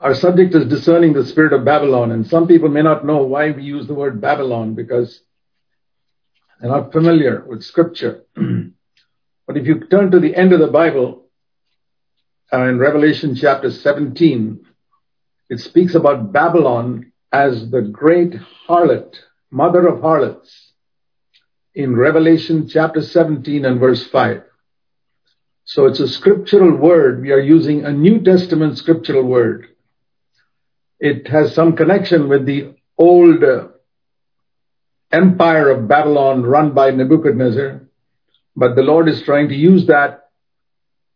Our subject is discerning the spirit of Babylon, and some people may not know why we use the word Babylon because they're not familiar with scripture. but if you turn to the end of the Bible, uh, in Revelation chapter 17, it speaks about Babylon as the great harlot, mother of harlots, in Revelation chapter 17 and verse 5. So it's a scriptural word. We are using a New Testament scriptural word. It has some connection with the old uh, empire of Babylon run by Nebuchadnezzar, but the Lord is trying to use that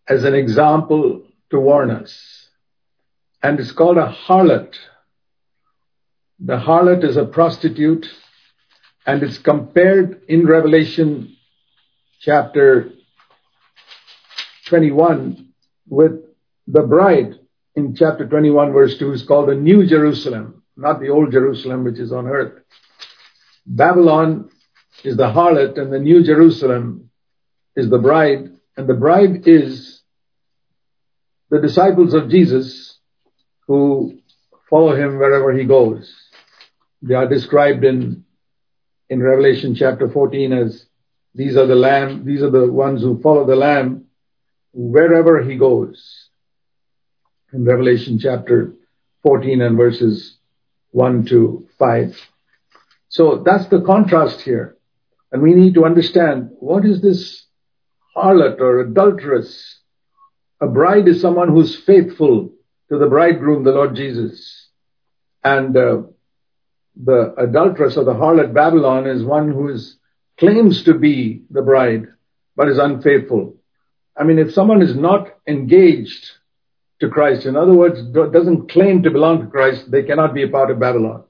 as an example to warn us. And it's called a harlot. The harlot is a prostitute, and it's compared in Revelation chapter 21 with the bride in chapter 21 verse 2 is called the New Jerusalem, not the old Jerusalem which is on earth. Babylon is the harlot and the New Jerusalem is the bride and the bride is the disciples of Jesus who follow him wherever he goes. They are described in, in Revelation chapter 14 as these are the lamb, these are the ones who follow the lamb wherever he goes. In Revelation chapter 14 and verses 1 to 5. So that's the contrast here. And we need to understand what is this harlot or adulteress? A bride is someone who's faithful to the bridegroom, the Lord Jesus. And uh, the adulteress or the harlot Babylon is one who is, claims to be the bride, but is unfaithful. I mean, if someone is not engaged to Christ, in other words, doesn't claim to belong to Christ, they cannot be a part of Babylon.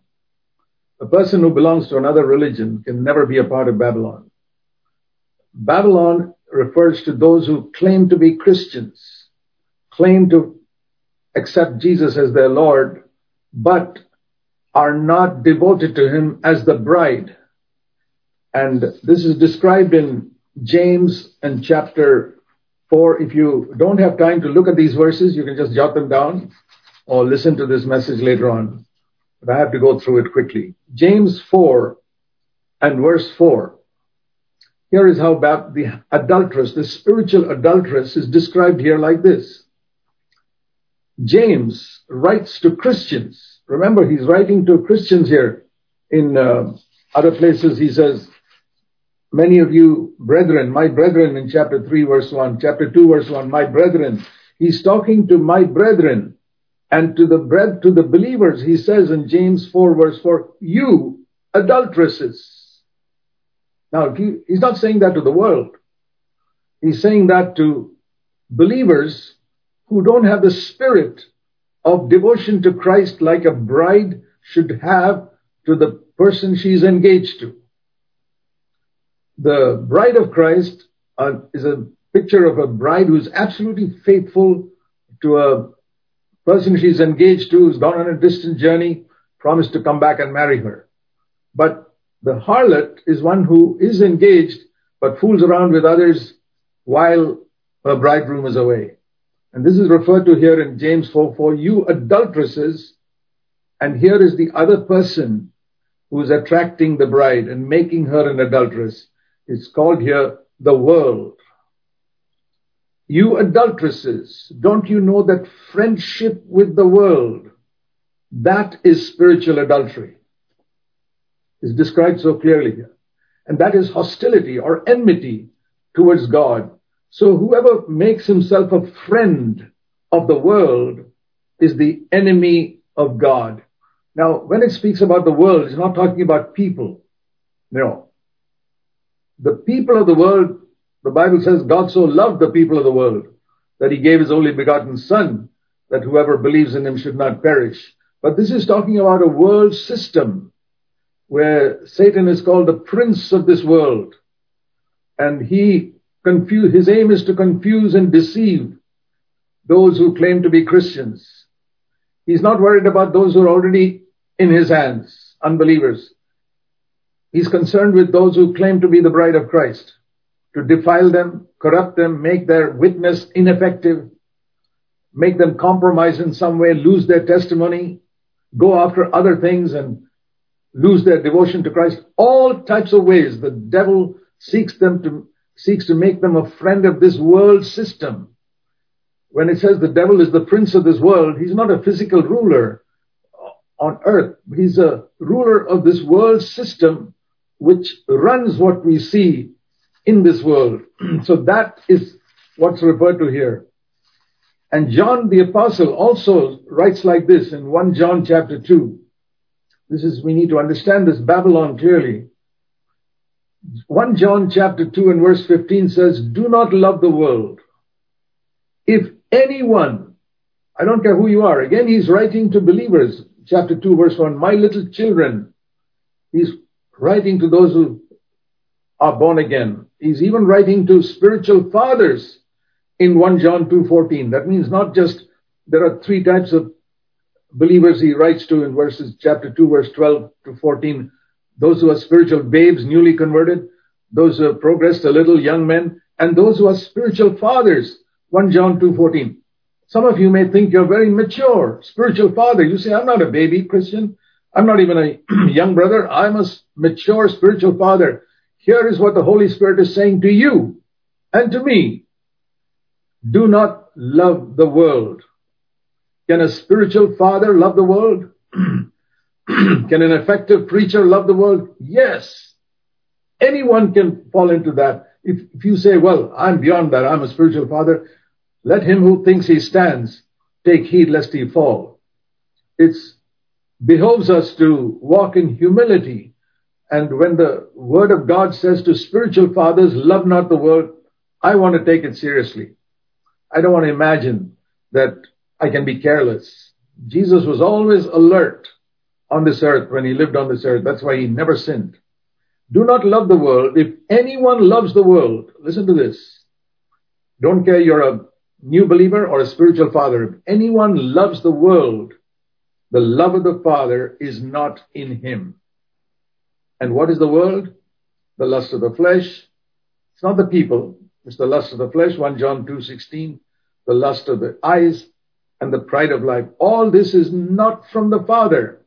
A person who belongs to another religion can never be a part of Babylon. Babylon refers to those who claim to be Christians, claim to accept Jesus as their Lord, but are not devoted to Him as the bride. And this is described in James and chapter or if you don't have time to look at these verses, you can just jot them down or listen to this message later on. But I have to go through it quickly. James 4 and verse 4. Here is how the adulteress, the spiritual adulteress is described here like this. James writes to Christians. Remember, he's writing to Christians here. In uh, other places, he says, many of you brethren, my brethren in chapter 3 verse 1, chapter 2 verse 1, my brethren. He's talking to my brethren and to the bread, to the believers. He says in James 4 verse 4, you adulteresses. Now, he, he's not saying that to the world. He's saying that to believers who don't have the spirit of devotion to Christ like a bride should have to the person she's engaged to the bride of Christ uh, is a picture of a bride who's absolutely faithful to a person she's engaged to, who's gone on a distant journey, promised to come back and marry her. But the harlot is one who is engaged but fools around with others while her bridegroom is away. And this is referred to here in James 4 4, you adulteresses, and here is the other person who is attracting the bride and making her an adulteress. It's called here the world. You adulteresses, don't you know that friendship with the world, that is spiritual adultery? Is described so clearly here. And that is hostility or enmity towards God. So whoever makes himself a friend of the world is the enemy of God. Now, when it speaks about the world, it's not talking about people. No the people of the world, the Bible says God so loved the people of the world that he gave his only begotten son that whoever believes in him should not perish. But this is talking about a world system where Satan is called the prince of this world. And he confuse, his aim is to confuse and deceive those who claim to be Christians. He's not worried about those who are already in his hands, unbelievers. He's concerned with those who claim to be the bride of Christ, to defile them, corrupt them, make their witness ineffective. make them compromise in some way, lose their testimony, go after other things and lose their devotion to Christ. All types of ways the devil seeks them to, seeks to make them a friend of this world system. When it says the devil is the prince of this world, he's not a physical ruler on earth. He's a ruler of this world system which runs what we see in this world. so that is what's referred to here. And John the apostle also writes like this in 1 John chapter 2. This is, we need to understand this Babylon clearly. 1 John chapter 2 and verse 15 says, do not love the world. If anyone, I don't care who you are, again he's writing to believers, chapter 2 verse 1, my little children, he's writing to those who are born again. He's even writing to spiritual fathers in 1 John 2:14. That means not just there are three types of believers he writes to in verses chapter 2 verse 12 to 14. Those who are spiritual babes, newly converted, those who have progressed a little, young men, and those who are spiritual fathers. 1 John 2:14. Some of you may think you're very mature, spiritual father. You say, I'm not a baby Christian. I'm not even a young brother. I'm a mature spiritual father. Here is what the Holy Spirit is saying to you and to me. Do not love the world. Can a spiritual father love the world? can an effective preacher love the world? Yes. Anyone can fall into that. If, if you say, well, I'm beyond that, I'm a spiritual father, let him who thinks he stands take heed lest he fall. It behoves us to walk in humility. And when the word of God says to spiritual fathers, love not the world, I want to take it seriously. I don't want to imagine that I can be careless. Jesus was always alert on this earth when he lived on this earth. That's why he never sinned. Do not love the world. If anyone loves the world, listen to this. Don't care you're a new believer or a spiritual father. If anyone loves the world, the love of the Father is not in him. And what is the world? The lust of the flesh. It's not the people. It's the lust of the flesh, 1 John 2.16, the lust of the eyes, and the pride of life. All this is not from the Father,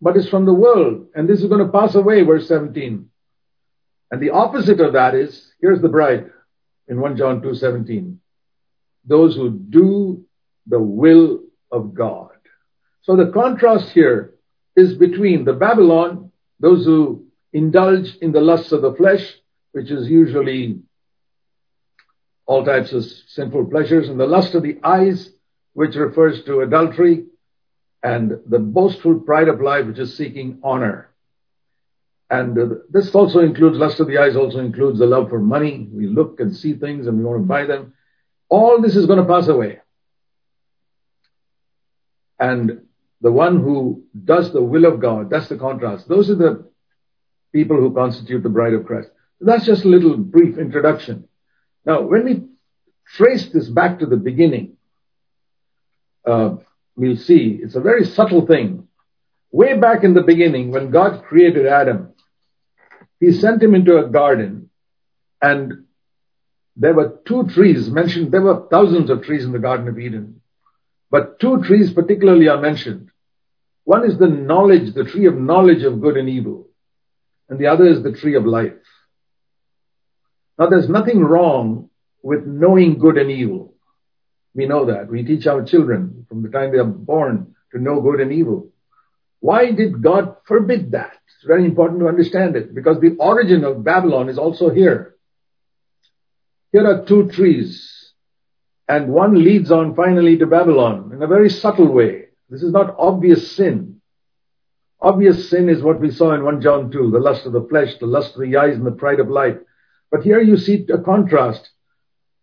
but is from the world. And this is going to pass away, verse 17. And the opposite of that is, here's the bride in 1 John 2.17. Those who do the will of God. So the contrast here is between the Babylon, those who indulge in the lusts of the flesh, which is usually all types of sinful pleasures, and the lust of the eyes, which refers to adultery, and the boastful pride of life, which is seeking honor. And this also includes, lust of the eyes also includes the love for money. We look and see things and we want to buy them. All this is going to pass away. And the one who does the will of God, that's the contrast. Those are the people who constitute the bride of Christ. That's just a little brief introduction. Now, when we trace this back to the beginning, uh, we'll see it's a very subtle thing. Way back in the beginning, when God created Adam, he sent him into a garden and there were two trees mentioned. There were thousands of trees in the Garden of Eden, but two trees particularly are mentioned. One is the knowledge, the tree of knowledge of good and evil, and the other is the tree of life. Now there's nothing wrong with knowing good and evil. We know that. We teach our children from the time they are born to know good and evil. Why did God forbid that? It's very important to understand it because the origin of Babylon is also here. Here are two trees and one leads on finally to Babylon in a very subtle way. This is not obvious sin. Obvious sin is what we saw in 1 John 2, the lust of the flesh, the lust of the eyes, and the pride of life. But here you see a contrast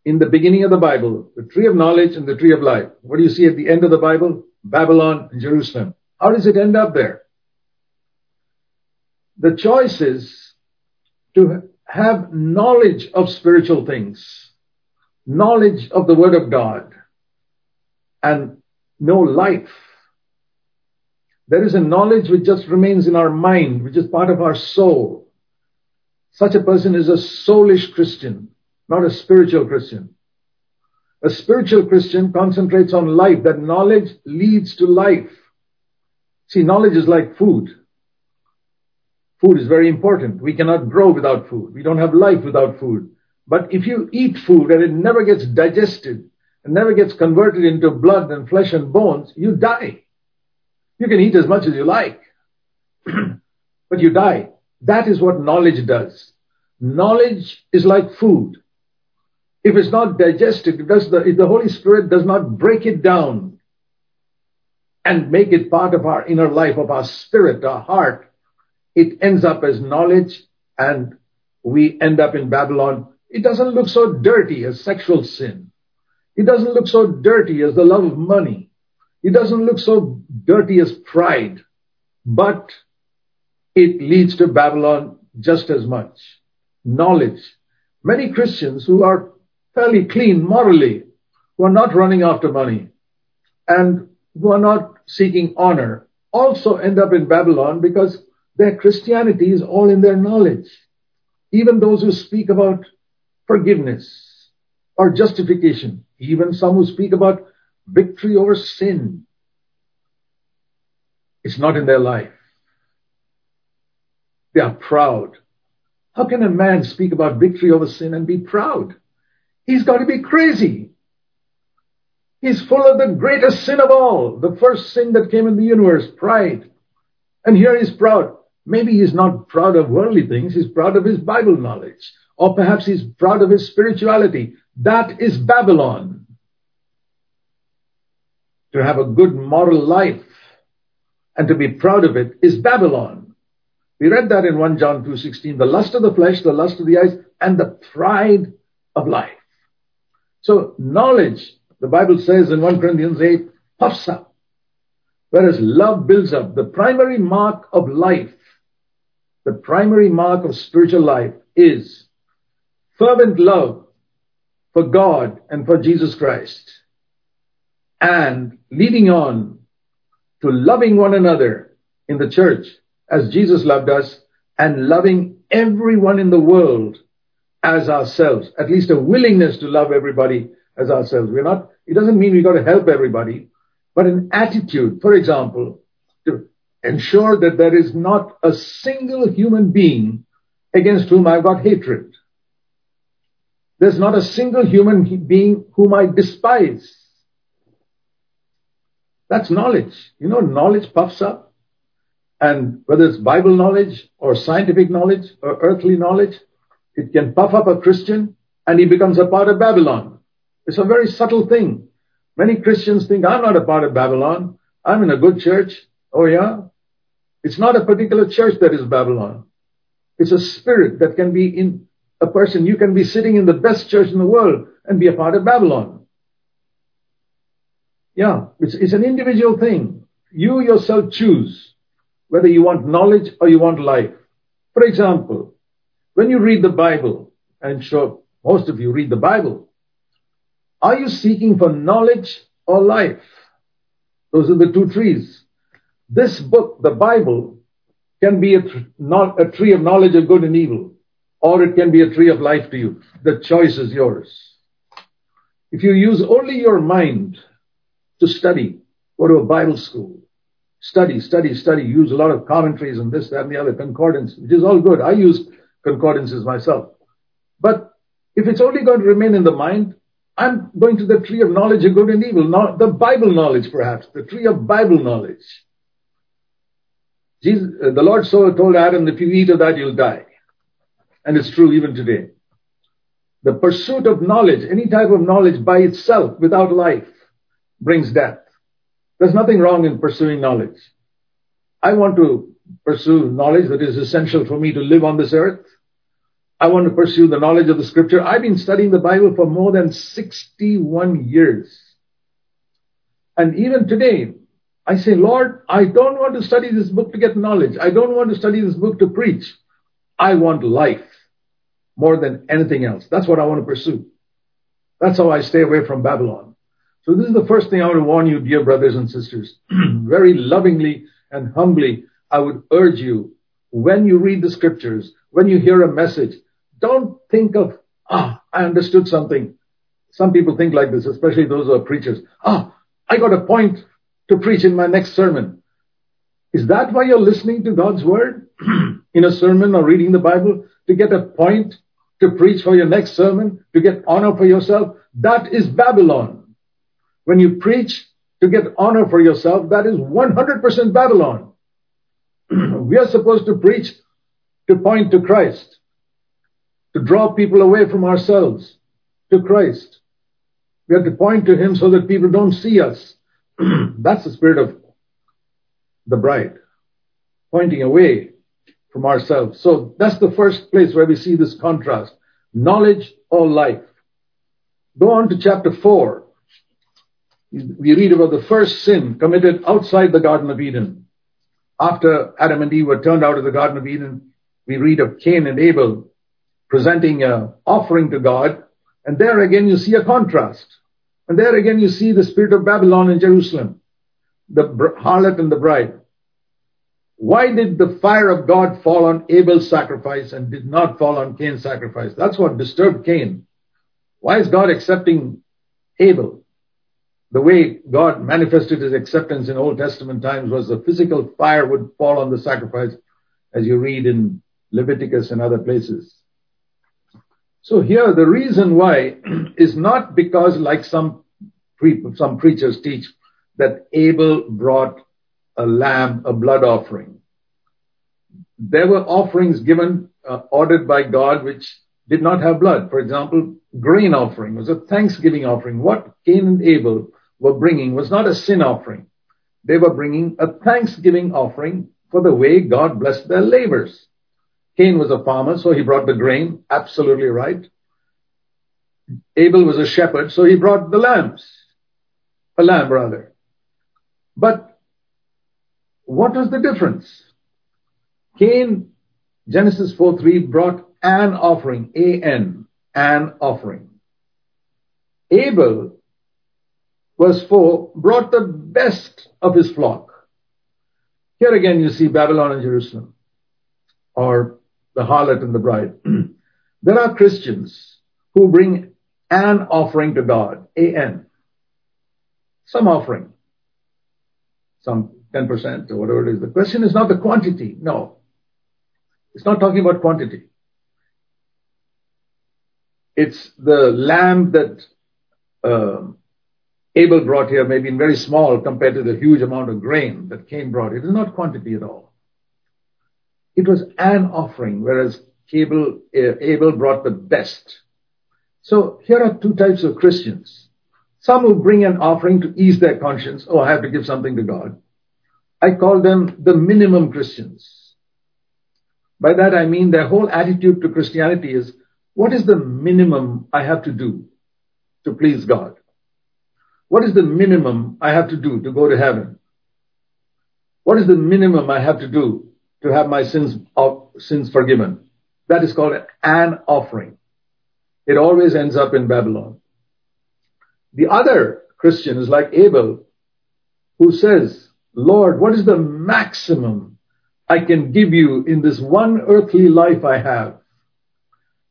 in the beginning of the Bible, the tree of knowledge and the tree of life. What do you see at the end of the Bible? Babylon and Jerusalem. How does it end up there? The choice is to have knowledge of spiritual things, knowledge of the Word of God, and no life. There is a knowledge which just remains in our mind, which is part of our soul. Such a person is a soulish Christian, not a spiritual Christian. A spiritual Christian concentrates on life, that knowledge leads to life. See, knowledge is like food. Food is very important. We cannot grow without food. We don't have life without food. But if you eat food and it never gets digested and never gets converted into blood and flesh and bones, you die. You can eat as much as you like, but you die. That is what knowledge does. Knowledge is like food. If it's not digested, does the, if the Holy Spirit does not break it down and make it part of our inner life, of our spirit, our heart, it ends up as knowledge and we end up in Babylon. It doesn't look so dirty as sexual sin. It doesn't look so dirty as the love of money. It doesn't look so dirty as pride, but it leads to Babylon just as much. Knowledge. Many Christians who are fairly clean morally, who are not running after money, and who are not seeking honor, also end up in Babylon because their Christianity is all in their knowledge. Even those who speak about forgiveness or justification, even some who speak about victory over sin, it's not in their life. They are proud. How can a man speak about victory over sin and be proud? He's got to be crazy. He's full of the greatest sin of all, the first sin that came in the universe, pride. And here he's proud. Maybe he's not proud of worldly things, he's proud of his Bible knowledge. Or perhaps he's proud of his spirituality. That is Babylon. To have a good moral life and to be proud of it is Babylon. We read that in 1 John 2.16, the lust of the flesh, the lust of the eyes, and the pride of life. So knowledge, the Bible says in 1 Corinthians 8, puffs up, whereas love builds up. The primary mark of life, the primary mark of spiritual life is fervent love for God and for Jesus Christ, and leading on to loving one another in the church as Jesus loved us and loving everyone in the world as ourselves, at least a willingness to love everybody as ourselves. We're not, it doesn't mean we've got to help everybody, but an attitude, for example, to ensure that there is not a single human being against whom I've got hatred. There's not a single human being whom I despise. That's knowledge. You know, knowledge puffs up. And whether it's Bible knowledge or scientific knowledge or earthly knowledge, it can puff up a Christian and he becomes a part of Babylon. It's a very subtle thing. Many Christians think, I'm not a part of Babylon. I'm in a good church. Oh yeah? It's not a particular church that is Babylon. It's a spirit that can be in a person. You can be sitting in the best church in the world and be a part of Babylon. Yeah, it's, it's an individual thing. You yourself choose whether you want knowledge or you want life. For example, when you read the Bible, I'm sure most of you read the Bible, are you seeking for knowledge or life? Those are the two trees. This book, the Bible, can be a, not a tree of knowledge of good and evil, or it can be a tree of life to you. The choice is yours. If you use only your mind to study, go to a Bible school, study, study, study, use a lot of commentaries and this, that, and the other, concordance, which is all good. I use concordances myself. But if it's only going to remain in the mind, I'm going to the tree of knowledge of good and evil, not the Bible knowledge perhaps, the tree of Bible knowledge. Jesus, uh, the Lord so told Adam, if you eat of that, you'll die. And it's true even today. The pursuit of knowledge, any type of knowledge by itself, without life, brings death. There's nothing wrong in pursuing knowledge. I want to pursue knowledge that is essential for me to live on this earth. I want to pursue the knowledge of the scripture. I've been studying the Bible for more than 61 years. And even today, I say, Lord, I don't want to study this book to get knowledge. I don't want to study this book to preach. I want life more than anything else. That's what I want to pursue. That's how I stay away from Babylon. So this is the first thing I want to warn you, dear brothers and sisters, very lovingly and humbly I would urge you, when you read the scriptures, when you hear a message, don't think of, ah, I understood something. Some people think like this, especially those who are preachers. Ah, I got a point to preach in my next sermon. Is that why you're listening to God's word in a sermon or reading the Bible? To get a point to preach for your next sermon, to get honor for yourself? That is Babylon. When you preach to get honor for yourself, that is 100% Babylon. we are supposed to preach to point to Christ, to draw people away from ourselves to Christ. We have to point to Him so that people don't see us. That's the spirit of the bride, pointing away from ourselves. So that's the first place where we see this contrast. Knowledge or life. Go on to chapter 4. We read about the first sin committed outside the Garden of Eden. After Adam and Eve were turned out of the Garden of Eden, we read of Cain and Abel presenting an offering to God. And there again you see a contrast. And there again you see the spirit of Babylon in Jerusalem, the harlot and the bride. Why did the fire of God fall on Abel's sacrifice and did not fall on Cain's sacrifice? That's what disturbed Cain. Why is God accepting Abel? The way God manifested his acceptance in Old Testament times was the physical fire would fall on the sacrifice, as you read in Leviticus and other places. So here, the reason why is not because, like some pre- some preachers teach, that Abel brought a lamb, a blood offering. There were offerings given, uh, ordered by God, which did not have blood. For example, grain offering was a thanksgiving offering. What Cain and Abel were bringing was not a sin offering. They were bringing a thanksgiving offering for the way God blessed their labors. Cain was a farmer, so he brought the grain. Absolutely right. Abel was a shepherd, so he brought the lambs. A lamb, rather. But what was the difference? Cain, Genesis 4 3, brought an offering, A-N, an offering. Abel, verse 4, brought the best of his flock. Here again you see Babylon and Jerusalem, or the harlot and the bride. there are Christians who bring an offering to God, A-N. Some offering. Some 10% or whatever it is. The question is not the quantity. No. It's not talking about quantity. It's the lamb that um, Abel brought here, maybe very small compared to the huge amount of grain that Cain brought. It is not quantity at all. It was an offering, whereas Abel, uh, Abel brought the best. So here are two types of Christians. Some who bring an offering to ease their conscience. Oh, I have to give something to God. I call them the minimum Christians. By that I mean their whole attitude to Christianity is, what is the minimum I have to do to please God? What is the minimum I have to do to go to heaven? What is the minimum I have to do to have my sins, sins forgiven. That is called an offering. It always ends up in Babylon. The other Christian is like Abel, who says, Lord, what is the maximum I can give you in this one earthly life I have?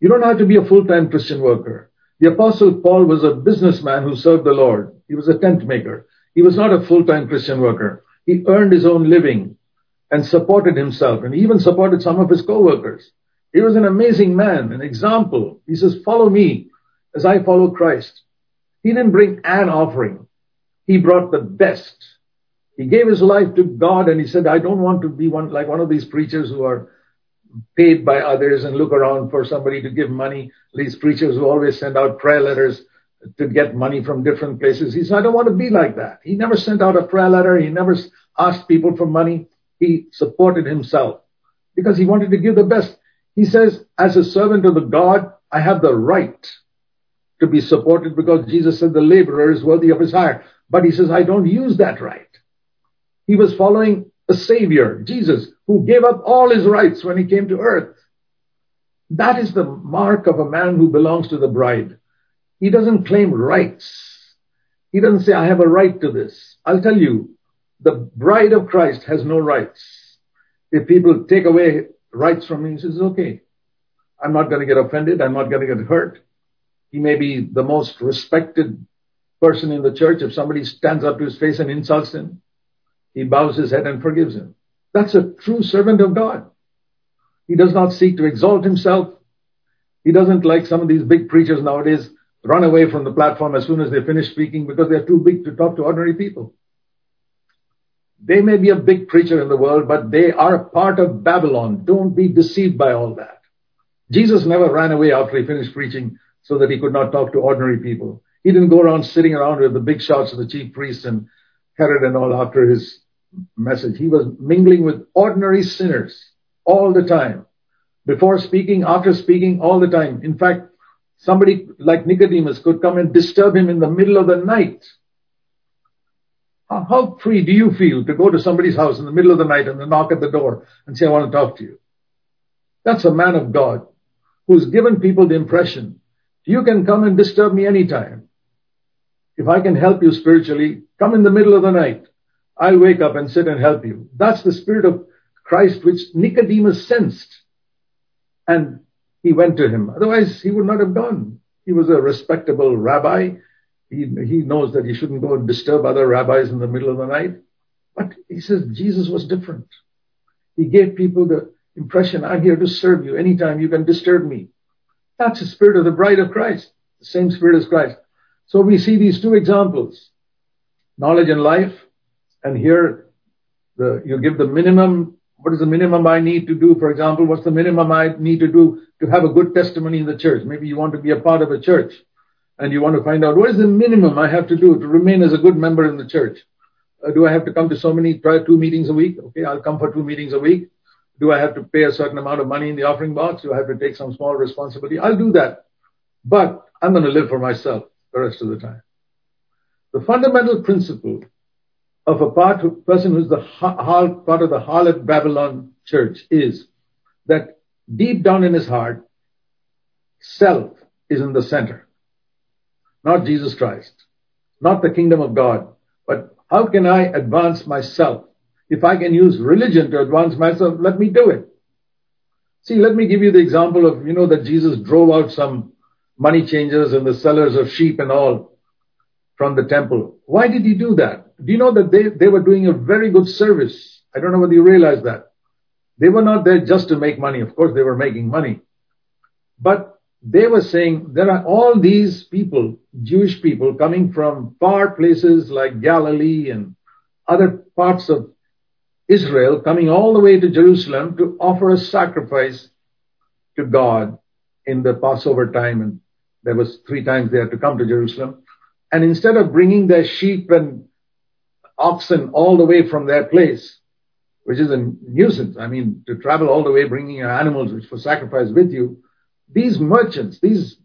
You don't have to be a full-time Christian worker. The apostle Paul was a businessman who served the Lord. He was a tent maker. He was not a full-time Christian worker. He earned his own living and supported himself and even supported some of his co-workers. He was an amazing man, an example. He says, follow me as I follow Christ. He didn't bring an offering. He brought the best. He gave his life to God and he said, I don't want to be one, like one of these preachers who are paid by others and look around for somebody to give money. These preachers who always send out prayer letters to get money from different places. He said, I don't want to be like that. He never sent out a prayer letter. He never asked people for money he supported himself because he wanted to give the best. He says, as a servant of the God, I have the right to be supported because Jesus said the laborer is worthy of his hire. But he says, I don't use that right. He was following a savior, Jesus, who gave up all his rights when he came to earth. That is the mark of a man who belongs to the bride. He doesn't claim rights. He doesn't say, I have a right to this. I'll tell you, the bride of Christ has no rights. If people take away rights from me, he says, okay, I'm not going to get offended. I'm not going to get hurt. He may be the most respected person in the church. If somebody stands up to his face and insults him, he bows his head and forgives him. That's a true servant of God. He does not seek to exalt himself. He doesn't like some of these big preachers nowadays run away from the platform as soon as they finish speaking because they're too big to talk to ordinary people. They may be a big preacher in the world, but they are a part of Babylon. Don't be deceived by all that. Jesus never ran away after he finished preaching so that he could not talk to ordinary people. He didn't go around sitting around with the big shots of the chief priests and Herod and all after his message. He was mingling with ordinary sinners all the time. Before speaking, after speaking, all the time. In fact, somebody like Nicodemus could come and disturb him in the middle of the night. How free do you feel to go to somebody's house in the middle of the night and knock at the door and say, I want to talk to you? That's a man of God who's given people the impression, you can come and disturb me anytime. If I can help you spiritually, come in the middle of the night. I'll wake up and sit and help you. That's the spirit of Christ which Nicodemus sensed. And he went to him. Otherwise, he would not have gone. He was a respectable rabbi. He, he knows that he shouldn't go and disturb other rabbis in the middle of the night. But he says Jesus was different. He gave people the impression, I'm here to serve you. Anytime you can disturb me. That's the spirit of the bride of Christ. The same spirit as Christ. So we see these two examples. Knowledge and life. And here the, you give the minimum. What is the minimum I need to do? For example, what's the minimum I need to do to have a good testimony in the church? Maybe you want to be a part of a church and you want to find out what is the minimum I have to do to remain as a good member in the church. Uh, do I have to come to so many, try two meetings a week? Okay, I'll come for two meetings a week. Do I have to pay a certain amount of money in the offering box? Do I have to take some small responsibility? I'll do that. But I'm going to live for myself the rest of the time. The fundamental principle of a part person who's the part of the harlot Babylon church is that deep down in his heart, self is in the center. Not Jesus Christ, not the kingdom of God, but how can I advance myself? If I can use religion to advance myself, let me do it. See, let me give you the example of, you know, that Jesus drove out some money changers and the sellers of sheep and all from the temple. Why did he do that? Do you know that they, they were doing a very good service? I don't know whether you realize that. They were not there just to make money. Of course, they were making money. But they were saying there are all these people, Jewish people, coming from far places like Galilee and other parts of Israel coming all the way to Jerusalem to offer a sacrifice to God in the Passover time. And there was three times they had to come to Jerusalem. And instead of bringing their sheep and oxen all the way from their place, which is a nuisance, I mean, to travel all the way bringing your animals which for sacrifice with you, these merchants, these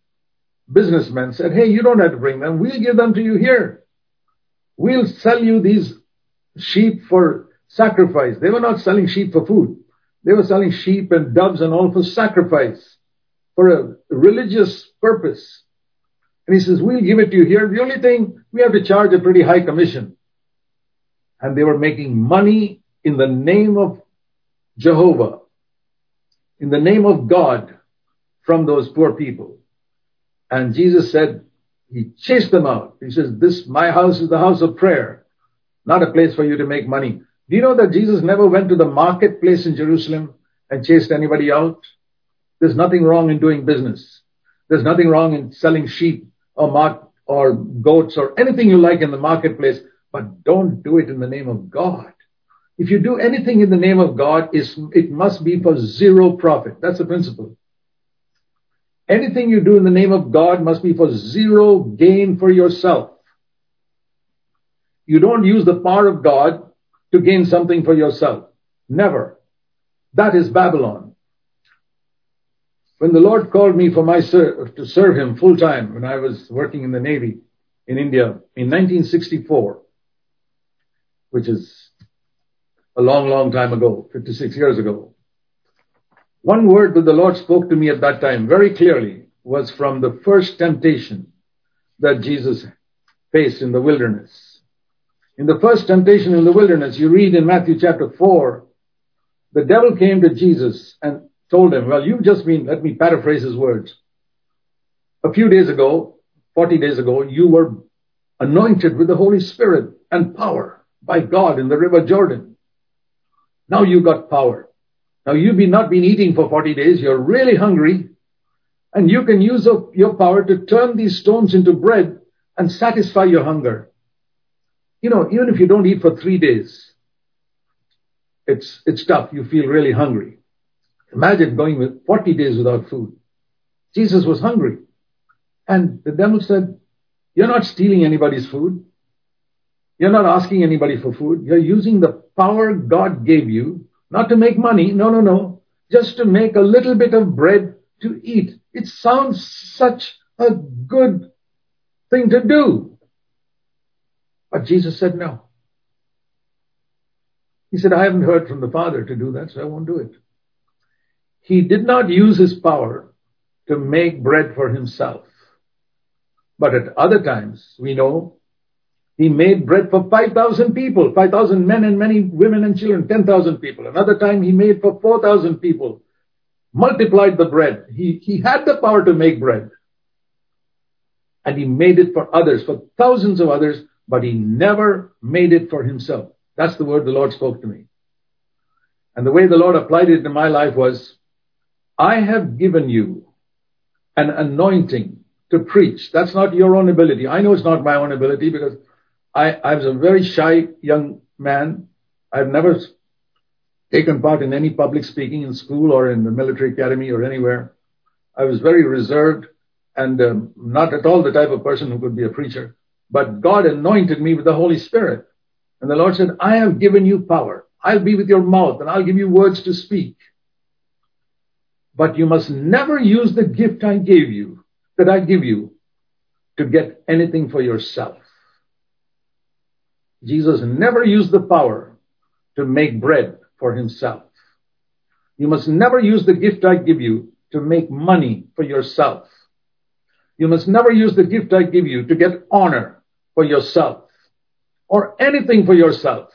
businessmen said, hey, you don't have to bring them. We'll give them to you here. We'll sell you these sheep for sacrifice. They were not selling sheep for food. They were selling sheep and doves and all for sacrifice, for a religious purpose. And he says, we'll give it to you here. The only thing, we have to charge a pretty high commission. And they were making money in the name of Jehovah, in the name of God from those poor people. And Jesus said, he chased them out. He says, this, my house is the house of prayer, not a place for you to make money. Do you know that Jesus never went to the marketplace in Jerusalem and chased anybody out? There's nothing wrong in doing business. There's nothing wrong in selling sheep or or goats or anything you like in the marketplace, but don't do it in the name of God. If you do anything in the name of God, it must be for zero profit. That's the principle. Anything you do in the name of God must be for zero gain for yourself. You don't use the power of God to gain something for yourself. Never. That is Babylon. When the Lord called me for my ser- to serve Him full time when I was working in the Navy in India in 1964, which is a long, long time ago, 56 years ago. One word that the Lord spoke to me at that time very clearly was from the first temptation that Jesus faced in the wilderness. In the first temptation in the wilderness, you read in Matthew chapter 4, the devil came to Jesus and told him, well, you've just been, let me paraphrase his words. a few days ago, 40 days ago, you were anointed with the Holy Spirit and power by God in the River Jordan. Now you got power. Now you've been not been eating for 40 days. You're really hungry and you can use your power to turn these stones into bread and satisfy your hunger. You know, even if you don't eat for three days, it's, it's tough. You feel really hungry. Imagine going with 40 days without food. Jesus was hungry. And the devil said, you're not stealing anybody's food. You're not asking anybody for food. You're using the power God gave you, not to make money. No, no, no. Just to make a little bit of bread to eat. It sounds such a good thing to do. But Jesus said no. He said, I haven't heard from the Father to do that, so I won't do it. He did not use his power to make bread for himself. But at other times, we know he made bread for 5,000 people, 5,000 men and many women and children, 10,000 people. Another time he made for 4,000 people, multiplied the bread. He, he had the power to make bread. And he made it for others, for thousands of others, but he never made it for himself. That's the word the Lord spoke to me. And the way the Lord applied it in my life was, I have given you an anointing to preach. That's not your own ability. I know it's not my own ability because I, I was a very shy young man. I've never taken part in any public speaking in school or in the military academy or anywhere. I was very reserved and um, not at all the type of person who could be a preacher. But God anointed me with the Holy Spirit. And the Lord said, I have given you power. I'll be with your mouth and I'll give you words to speak. But you must never use the gift I gave you that I give you to get anything for yourself. Jesus never used the power to make bread for himself. You must never use the gift I give you to make money for yourself. You must never use the gift I give you to get honor for yourself or anything for yourself.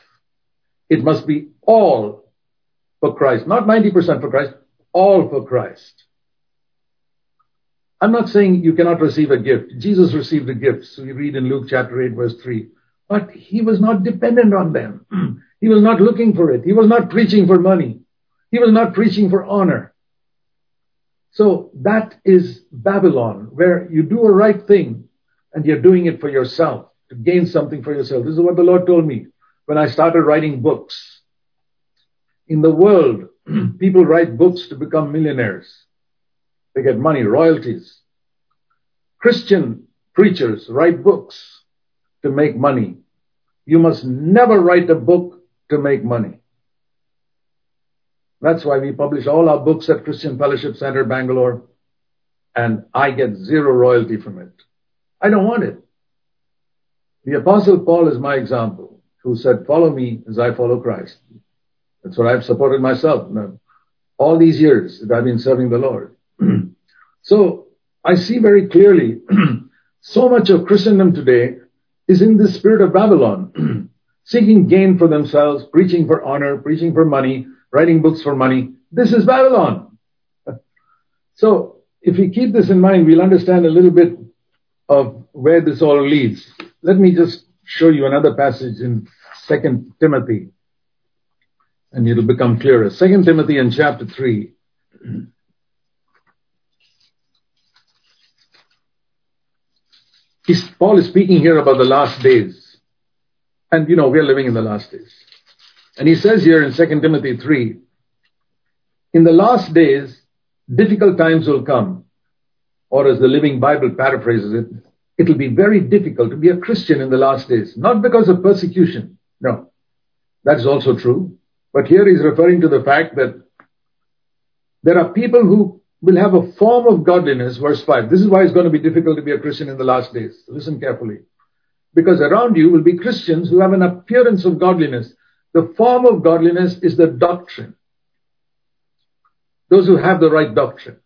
It must be all for Christ, not 90% for Christ, all for Christ. I'm not saying you cannot receive a gift. Jesus received a gift. So we read in Luke chapter 8 verse 3. But he was not dependent on them. he was not looking for it. He was not preaching for money. He was not preaching for honor. So that is Babylon, where you do a right thing and you're doing it for yourself, to gain something for yourself. This is what the Lord told me when I started writing books. In the world, people write books to become millionaires. They get money, royalties. Christian preachers write books to make money. You must never write a book to make money. That's why we publish all our books at Christian Fellowship Center, Bangalore, and I get zero royalty from it. I don't want it. The Apostle Paul is my example, who said, Follow me as I follow Christ. That's what I've supported myself all these years that I've been serving the Lord. so I see very clearly so much of Christendom today is in the spirit of Babylon, seeking gain for themselves, preaching for honor, preaching for money, writing books for money. This is Babylon. So if we keep this in mind, we'll understand a little bit of where this all leads. Let me just show you another passage in Second Timothy, and it'll become clearer. Second Timothy in chapter 3. He's, Paul is speaking here about the last days. And you know, we're living in the last days. And he says here in 2 Timothy 3, in the last days, difficult times will come. Or as the Living Bible paraphrases it, it'll be very difficult to be a Christian in the last days. Not because of persecution. No. That's also true. But here he's referring to the fact that there are people who will have a form of godliness, verse 5. This is why it's going to be difficult to be a Christian in the last days. Listen carefully. Because around you will be Christians who have an appearance of godliness. The form of godliness is the doctrine. Those who have the right doctrine.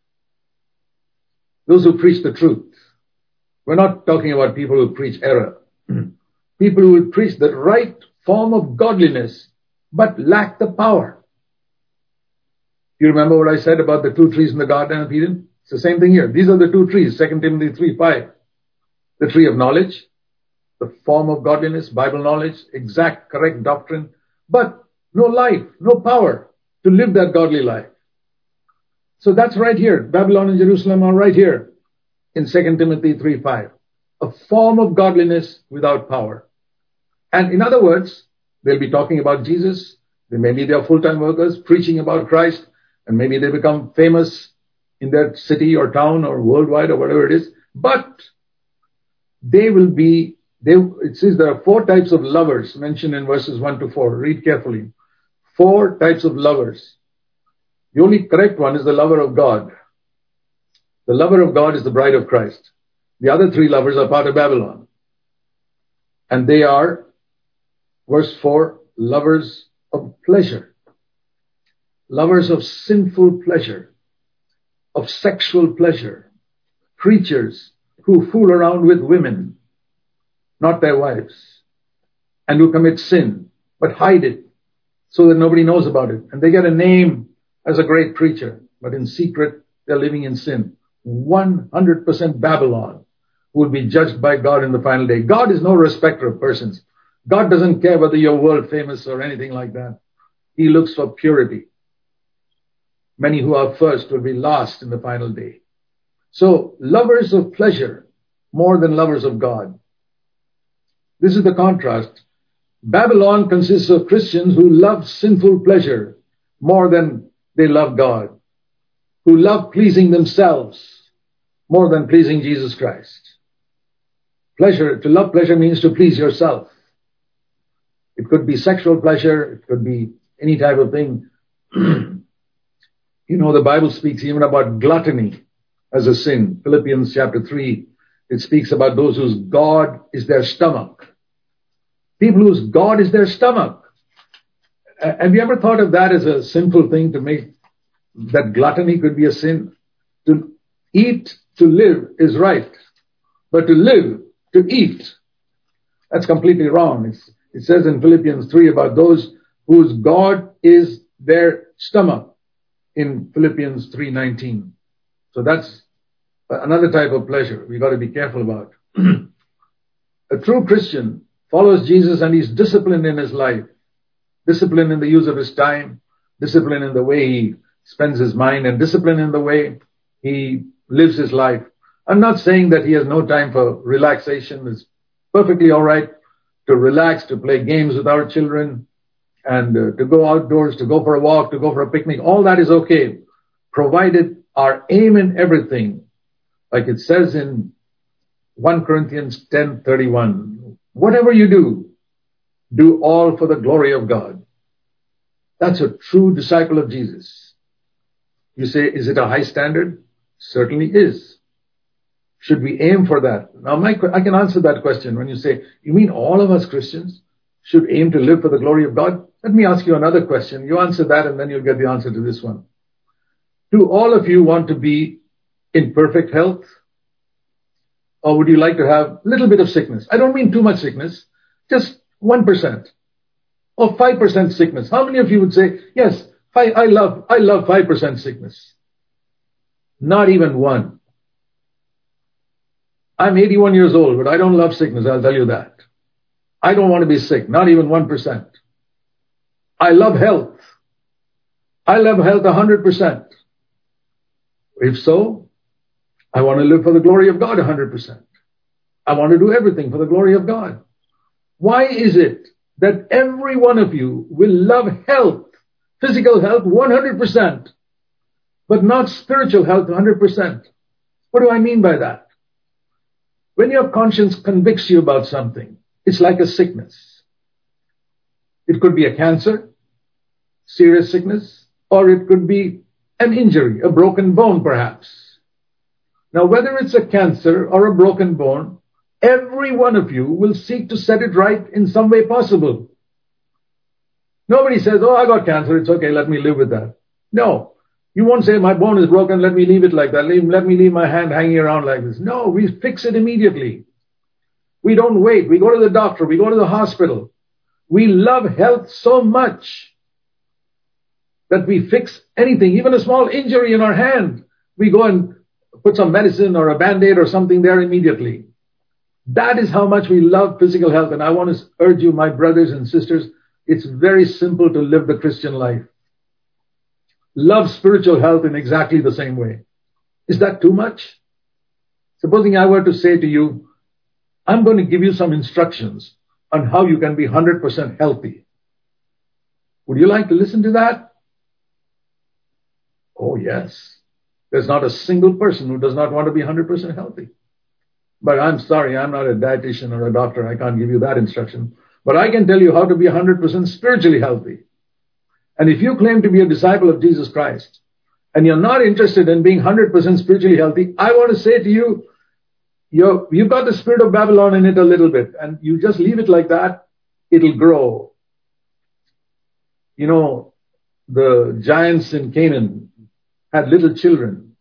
Those who preach the truth. We're not talking about people who preach error. people who will preach the right form of godliness, but lack the power. You remember what I said about the two trees in the Garden of Eden? It's the same thing here. These are the two trees, 2 Timothy 3 5. The tree of knowledge, the form of godliness, Bible knowledge, exact, correct doctrine, but no life, no power to live that godly life. So that's right here. Babylon and Jerusalem are right here in 2 Timothy 3 5. A form of godliness without power. And in other words, they'll be talking about Jesus. They maybe they are full-time workers preaching about Christ, and maybe they become famous in their city or town or worldwide or whatever it is. But they will be, they, it says there are four types of lovers mentioned in verses 1 to 4. Read carefully. Four types of lovers. The only correct one is the lover of God. The lover of God is the bride of Christ. The other three lovers are part of Babylon. And they are, verse 4, lovers of pleasure. Lovers of sinful pleasure. Of sexual pleasure. Preachers who fool around with women, not their wives, and who commit sin, but hide it so that nobody knows about it. And they get a name as a great preacher, but in secret, they're living in sin. 100% Babylon will be judged by God in the final day. God is no respecter of persons. God doesn't care whether you're world famous or anything like that. He looks for purity. Many who are first will be last in the final day. So, lovers of pleasure more than lovers of God. This is the contrast. Babylon consists of Christians who love sinful pleasure more than they love God, who love pleasing themselves more than pleasing Jesus Christ. Pleasure, to love pleasure means to please yourself. It could be sexual pleasure, it could be any type of thing. you know, the Bible speaks even about gluttony as a sin. Philippians chapter 3, it speaks about those whose God is their stomach. People whose God is their stomach. Have you ever thought of that as a sinful thing to make that gluttony could be a sin? To eat to live is right, but to live to eat, that's completely wrong. It's, it says in Philippians 3 about those whose God is their stomach in Philippians 3:19. So that's another type of pleasure we've got to be careful about. a true Christian follows Jesus and he's disciplined in his life, disciplined in the use of his time, disciplined in the way he spends his mind, and disciplined in the way he lives his life. I'm not saying that he has no time for relaxation. It's perfectly all right to relax, to play games with our children, and uh, to go outdoors, to go for a walk, to go for a picnic. All that is okay, provided our aim in everything like it says in 1 Corinthians 10:31, whatever you do, do all for the glory of God. That's a true disciple of Jesus. You say, is it a high standard? Certainly is. Should we aim for that? Now, my, I can answer that question when you say, you mean all of us Christians should aim to live for the glory of God? Let me ask you another question. You answer that and then you'll get the answer to this one. Do all of you want to be in perfect health? Or would you like to have a little bit of sickness? I don't mean too much sickness, just 1% or 5% sickness. How many of you would say, yes, I love, I love 5% sickness? Not even one. I'm 81 years old, but I don't love sickness, I'll tell you that. I don't want to be sick, not even 1%. I love health. I love health 100%. If so, I want to live for the glory of God 100%. I want to do everything for the glory of God. Why is it that every one of you will love health, physical health 100%, but not spiritual health 100%? What do I mean by that? When your conscience convicts you about something, it's like a sickness. It could be a cancer, serious sickness, or it could be an injury, a broken bone perhaps. Now, whether it's a cancer or a broken bone, every one of you will seek to set it right in some way possible. Nobody says, Oh, I got cancer. It's okay. Let me live with that. No. You won't say, My bone is broken. Let me leave it like that. Let me leave my hand hanging around like this. No, we fix it immediately. We don't wait. We go to the doctor. We go to the hospital. We love health so much that we fix anything, even a small injury in our hand. We go and put some medicine or a band-aid or something there immediately. That is how much we love physical health. And I want to urge you, my brothers and sisters, it's very simple to live the Christian life. Love spiritual health in exactly the same way. Is that too much? Supposing I were to say to you, I'm going to give you some instructions on how you can be 100% healthy. Would you like to listen to that? Oh, yes. There's not a single person who does not want to be 100% healthy. But I'm sorry, I'm not a dietitian or a doctor. I can't give you that instruction. But I can tell you how to be 100% spiritually healthy. And if you claim to be a disciple of Jesus Christ and you're not interested in being 100% spiritually healthy, I want to say to you, you you've got the spirit of Babylon in it a little bit and you just leave it like that, it'll grow. You know, the giants in Canaan had little children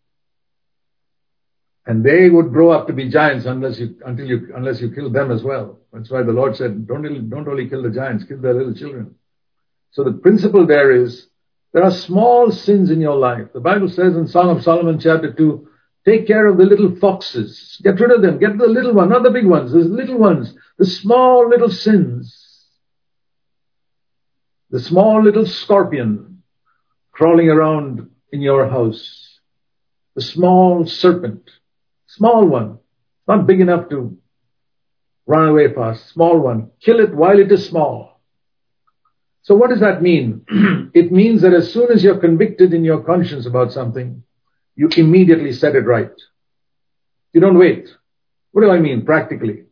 and they would grow up to be giants unless you, until you, unless you kill them as well. That's why the Lord said, don't, don't only kill the giants, kill their little children. So the principle there is, there are small sins in your life. The Bible says in Song of Solomon chapter 2, take care of the little foxes. Get rid of them. Get the little one, not the big ones, the little ones, the small little sins. The small little scorpion crawling around in your house. The small serpent Small one. Not big enough to run away fast. Small one. Kill it while it is small. So what does that mean? it means that as soon as you're convicted in your conscience about something, you immediately set it right. You don't wait. What do I mean practically?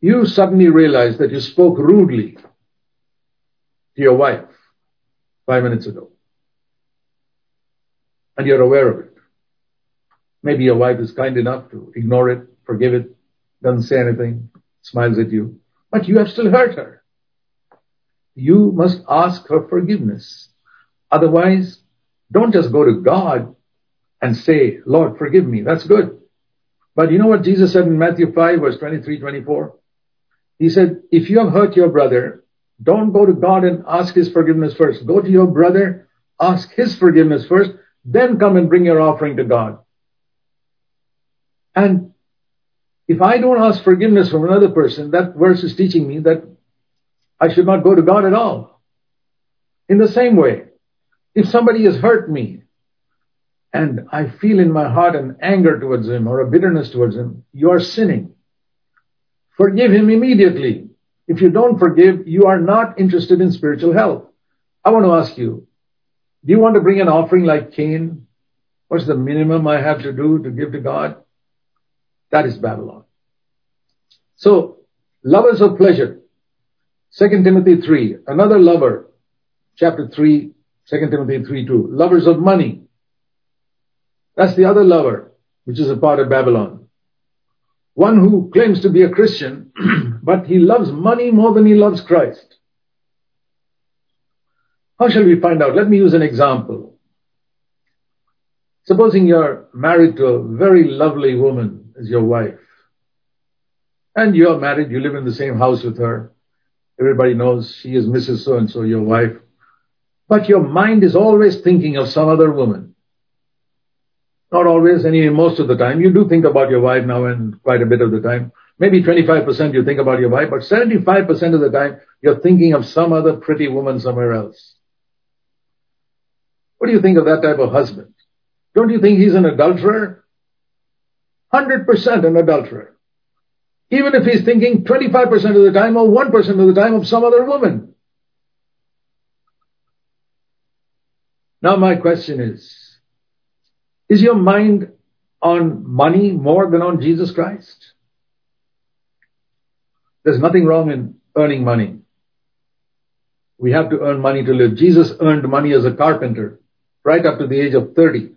You suddenly realize that you spoke rudely to your wife five minutes ago. And you're aware of it. Maybe your wife is kind enough to ignore it, forgive it, doesn't say anything, smiles at you, but you have still hurt her. You must ask her forgiveness. Otherwise, don't just go to God and say, Lord, forgive me. That's good. But you know what Jesus said in Matthew 5 verse 23, 24? He said, if you have hurt your brother, don't go to God and ask his forgiveness first. Go to your brother, ask his forgiveness first, then come and bring your offering to God. And if I don't ask forgiveness from another person, that verse is teaching me that I should not go to God at all. In the same way, if somebody has hurt me and I feel in my heart an anger towards him or a bitterness towards him, you are sinning. Forgive him immediately. If you don't forgive, you are not interested in spiritual health. I want to ask you, do you want to bring an offering like Cain? What's the minimum I have to do to give to God? That is Babylon. So, lovers of pleasure. 2 Timothy 3, another lover. Chapter 3, 2 Timothy 3, 2. Lovers of money. That's the other lover, which is a part of Babylon. One who claims to be a Christian, but he loves money more than he loves Christ. How shall we find out? Let me use an example. Supposing you're married to a very lovely woman as your wife. And you're married, you live in the same house with her. Everybody knows she is Mrs. So and so, your wife. But your mind is always thinking of some other woman. Not always, any most of the time. You do think about your wife now and quite a bit of the time. Maybe 25% you think about your wife, but 75% of the time you're thinking of some other pretty woman somewhere else. What do you think of that type of husband? Don't you think he's an adulterer? 100% an adulterer. Even if he's thinking 25% of the time or 1% of the time of some other woman. Now my question is, is your mind on money more than on Jesus Christ? There's nothing wrong in earning money. We have to earn money to live. Jesus earned money as a carpenter right up to the age of 30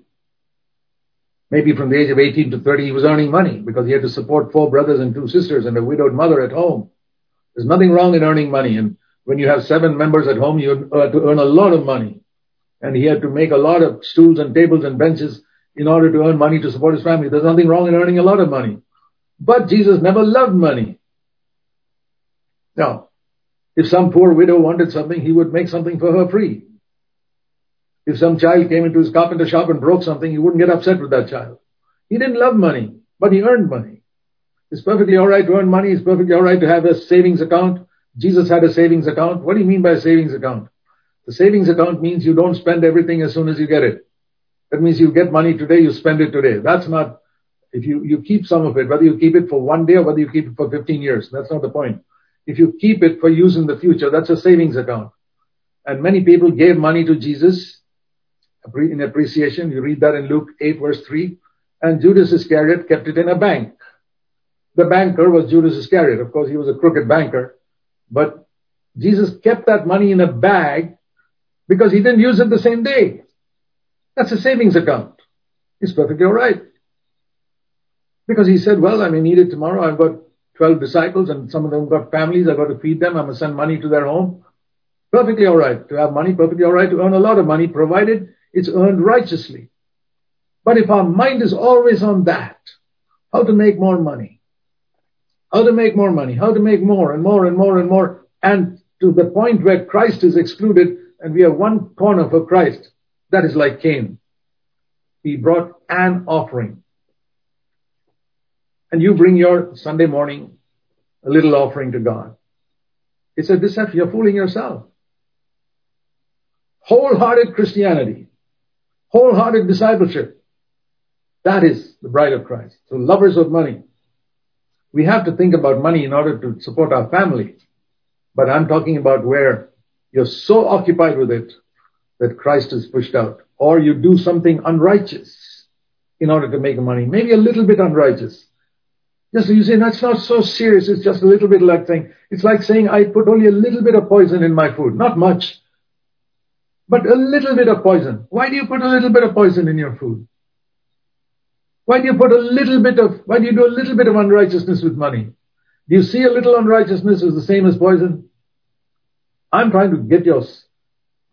maybe from the age of 18 to 30, he was earning money because he had to support four brothers and two sisters and a widowed mother at home. There's nothing wrong in earning money. And when you have seven members at home, you have uh, to earn a lot of money. And he had to make a lot of stools and tables and benches in order to earn money to support his family. There's nothing wrong in earning a lot of money. But Jesus never loved money. Now, if some poor widow wanted something, he would make something for her free. If some child came into his carpenter shop and broke something, he wouldn't get upset with that child. He didn't love money, but he earned money. It's perfectly alright to earn money. It's perfectly alright to have a savings account. Jesus had a savings account. What do you mean by a savings account? The savings account means you don't spend everything as soon as you get it. That means you get money today, you spend it today. That's not, if you, you keep some of it, whether you keep it for one day or whether you keep it for 15 years, that's not the point. If you keep it for use in the future, that's a savings account. And many people gave money to Jesus in appreciation. You read that in Luke 8 verse 3. And Judas Iscariot kept it in a bank. The banker was Judas Iscariot. Of course, he was a crooked banker. But Jesus kept that money in a bag because he didn't use it the same day. That's a savings account. It's perfectly alright. Because he said, well, I may need it tomorrow. I've got 12 disciples and some of them got families. I've got to feed them. I'm going to send money to their home. Perfectly alright to have money, perfectly alright to earn a lot of money, provided it's earned righteously. But if our mind is always on that, how to make more money, how to make more money, how to make more and more and more and more, and to the point where Christ is excluded and we have one corner for Christ, that is like Cain. He brought an offering. And you bring your Sunday morning a little offering to God. It's a deception. You're fooling yourself. Wholehearted Christianity, wholehearted discipleship. That is the bride of Christ. So lovers of money. We have to think about money in order to support our family. But I'm talking about where you're so occupied with it that Christ is pushed out. Or you do something unrighteous in order to make money. Maybe a little bit unrighteous. Just you say, that's not so serious. It's just a little bit like saying, it's like saying I put only a little bit of poison in my food. Not much. But a little bit of poison. Why do you put a little bit of poison in your food? Why do you put a little bit of, why do you do a little bit of unrighteousness with money? Do you see a little unrighteousness is the same as poison? I'm trying to get your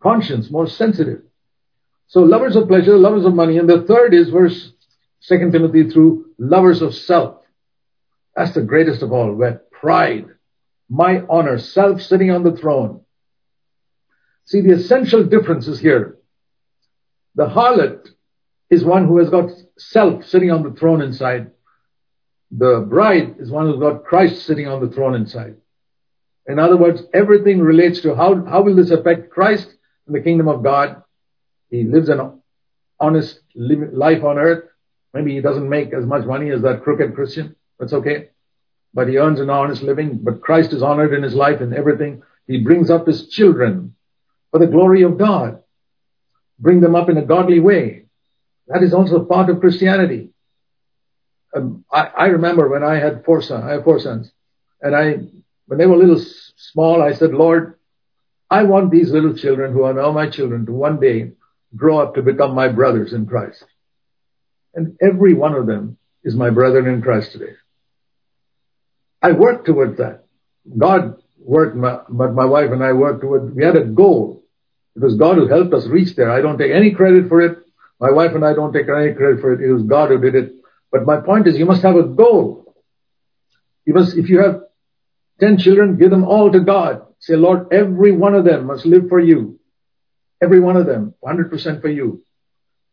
conscience more sensitive. So lovers of pleasure, lovers of money. And the third is verse 2 Timothy through lovers of self. That's the greatest of all, where pride, my honor, self sitting on the throne. See, the essential difference is here. The harlot is one who has got self sitting on the throne inside. The bride is one who's got Christ sitting on the throne inside. In other words, everything relates to how, how will this affect Christ and the kingdom of God? He lives an honest life on earth. Maybe he doesn't make as much money as that crooked Christian. That's okay. But he earns an honest living. But Christ is honored in his life and everything. He brings up his children for the glory of God. Bring them up in a godly way. That is also part of Christianity. Um, I, I, remember when I had four sons, I have four sons, and I, when they were little small, I said, Lord, I want these little children who are now my children to one day grow up to become my brothers in Christ. And every one of them is my brother in Christ today. I worked towards that. God worked, my, but my wife and I worked toward, we had a goal. It was God who helped us reach there. I don't take any credit for it. My wife and I don't take any credit for it. It was God who did it. But my point is you must have a goal. You must, if you have 10 children, give them all to God. Say, Lord, every one of them must live for you. Every one of them, 100% for you.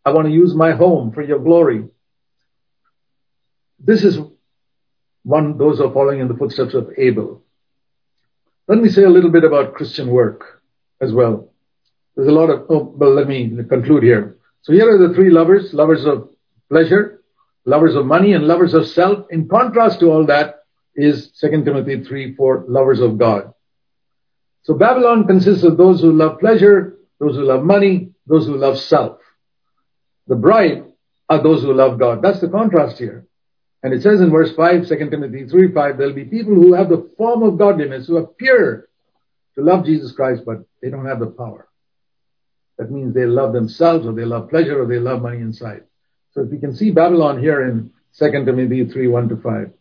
I want to use my home for your glory. This is one, those are following in the footsteps of Abel. Let me say a little bit about Christian work as well. There's a lot of, oh, well, let me conclude here. So here are the three lovers, lovers of pleasure, lovers of money, and lovers of self. In contrast to all that is 2 Timothy 3, 4, lovers of God. So Babylon consists of those who love pleasure, those who love money, those who love self. The bride are those who love God. That's the contrast here. And it says in verse 5, 2 Timothy 3, 5, there'll be people who have the form of godliness, who appear to love Jesus Christ, but they don't have the power. That means they love themselves or they love pleasure or they love money inside. So if you can see Babylon here in 2 Timothy 3, 1 to 5.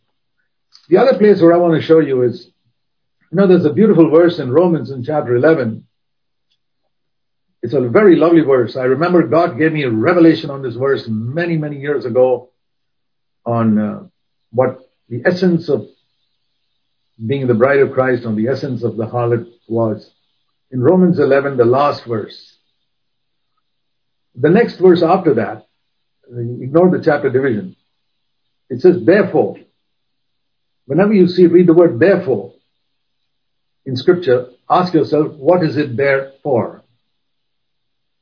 The other place where I want to show you is, you know, there's a beautiful verse in Romans in chapter 11. It's a very lovely verse. I remember God gave me a revelation on this verse many, many years ago on uh, what the essence of being the bride of Christ, on the essence of the harlot was. In Romans 11, the last verse, The next verse after that, ignore the chapter division. It says, therefore. Whenever you see, read the word therefore in scripture, ask yourself, what is it there for?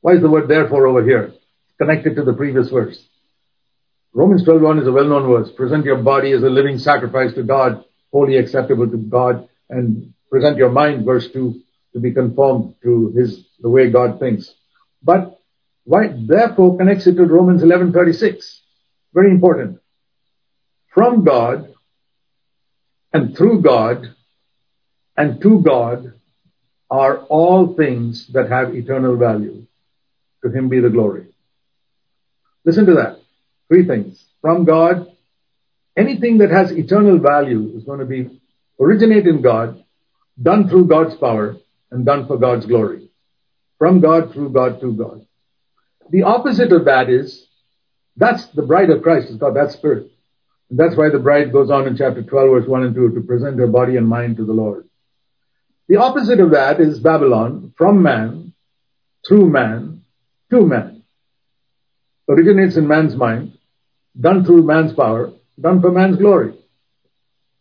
Why is the word therefore over here? Connected to the previous verse. Romans 12.1 is a well-known verse. Present your body as a living sacrifice to God, wholly acceptable to God, and present your mind, verse 2, to be conformed to his, the way God thinks. But why, therefore connects it to Romans 11.36. Very important. From God, and through God, and to God, are all things that have eternal value. To him be the glory. Listen to that. Three things. From God, anything that has eternal value is going to be originate in God, done through God's power, and done for God's glory. From God, through God, to God. The opposite of that is, that's the bride of Christ, is God, that spirit. And that's why the bride goes on in chapter 12 verse 1 and 2 to present her body and mind to the Lord. The opposite of that is Babylon, from man, through man, to man. Originates in man's mind, done through man's power, done for man's glory.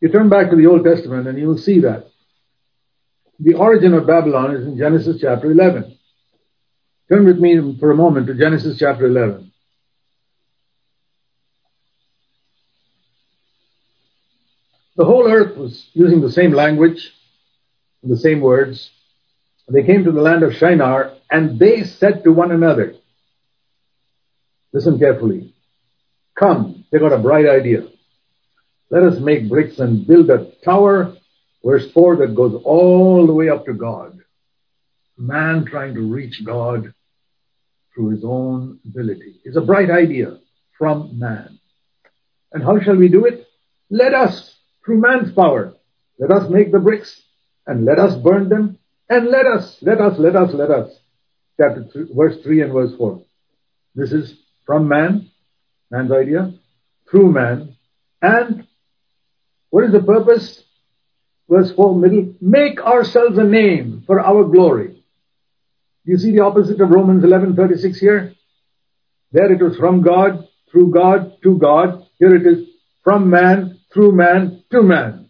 You turn back to the Old Testament and you will see that. The origin of Babylon is in Genesis chapter 11. Turn with me for a moment to Genesis chapter 11. The whole earth was using the same language, the same words. They came to the land of Shinar and they said to one another, listen carefully, come, they got a bright idea. Let us make bricks and build a tower, verse 4, that goes all the way up to God. Man trying to reach God through his own ability. It's a bright idea from man. And how shall we do it? Let us, through man's power, let us make the bricks and let us burn them and let us, let us, let us, let us. Chapter three, verse 3 and verse 4. This is from man, man's idea, through man, and what is the purpose? Verse 4 middle, make ourselves a name for our glory. You see the opposite of Romans 11:36 here? There it was from God, through God, to God. Here it is from man, through man, to man.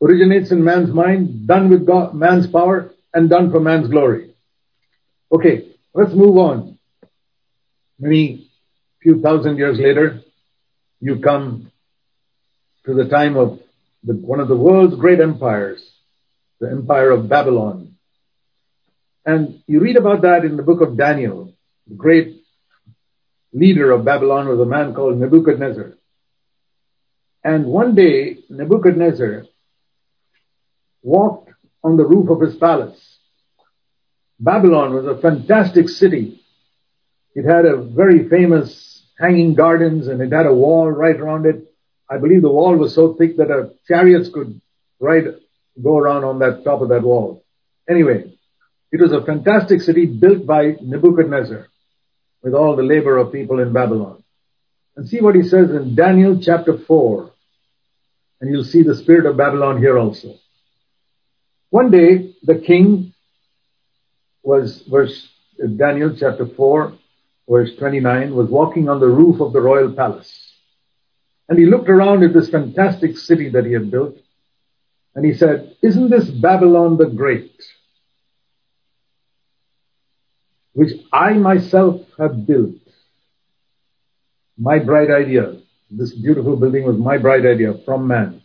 Originates in man's mind, done with God, man's power, and done for man's glory. Okay, let's move on. Many few thousand years later, you come to the time of the, one of the world's great empires, the empire of Babylon. And you read about that in the book of Daniel. The great leader of Babylon was a man called Nebuchadnezzar. And one day, Nebuchadnezzar walked on the roof of his palace. Babylon was a fantastic city. It had a very famous hanging gardens and it had a wall right around it. I believe the wall was so thick that a chariots could ride, go around on that top of that wall. Anyway, it was a fantastic city built by Nebuchadnezzar with all the labor of people in Babylon. And see what he says in Daniel chapter 4. And you'll see the spirit of Babylon here also. One day, the king was, verse, Daniel chapter 4, verse 29, was walking on the roof of the royal palace. And he looked around at this fantastic city that he had built. And he said, isn't this Babylon the Great? which I myself have built. My bright idea. This beautiful building was my bright idea from man.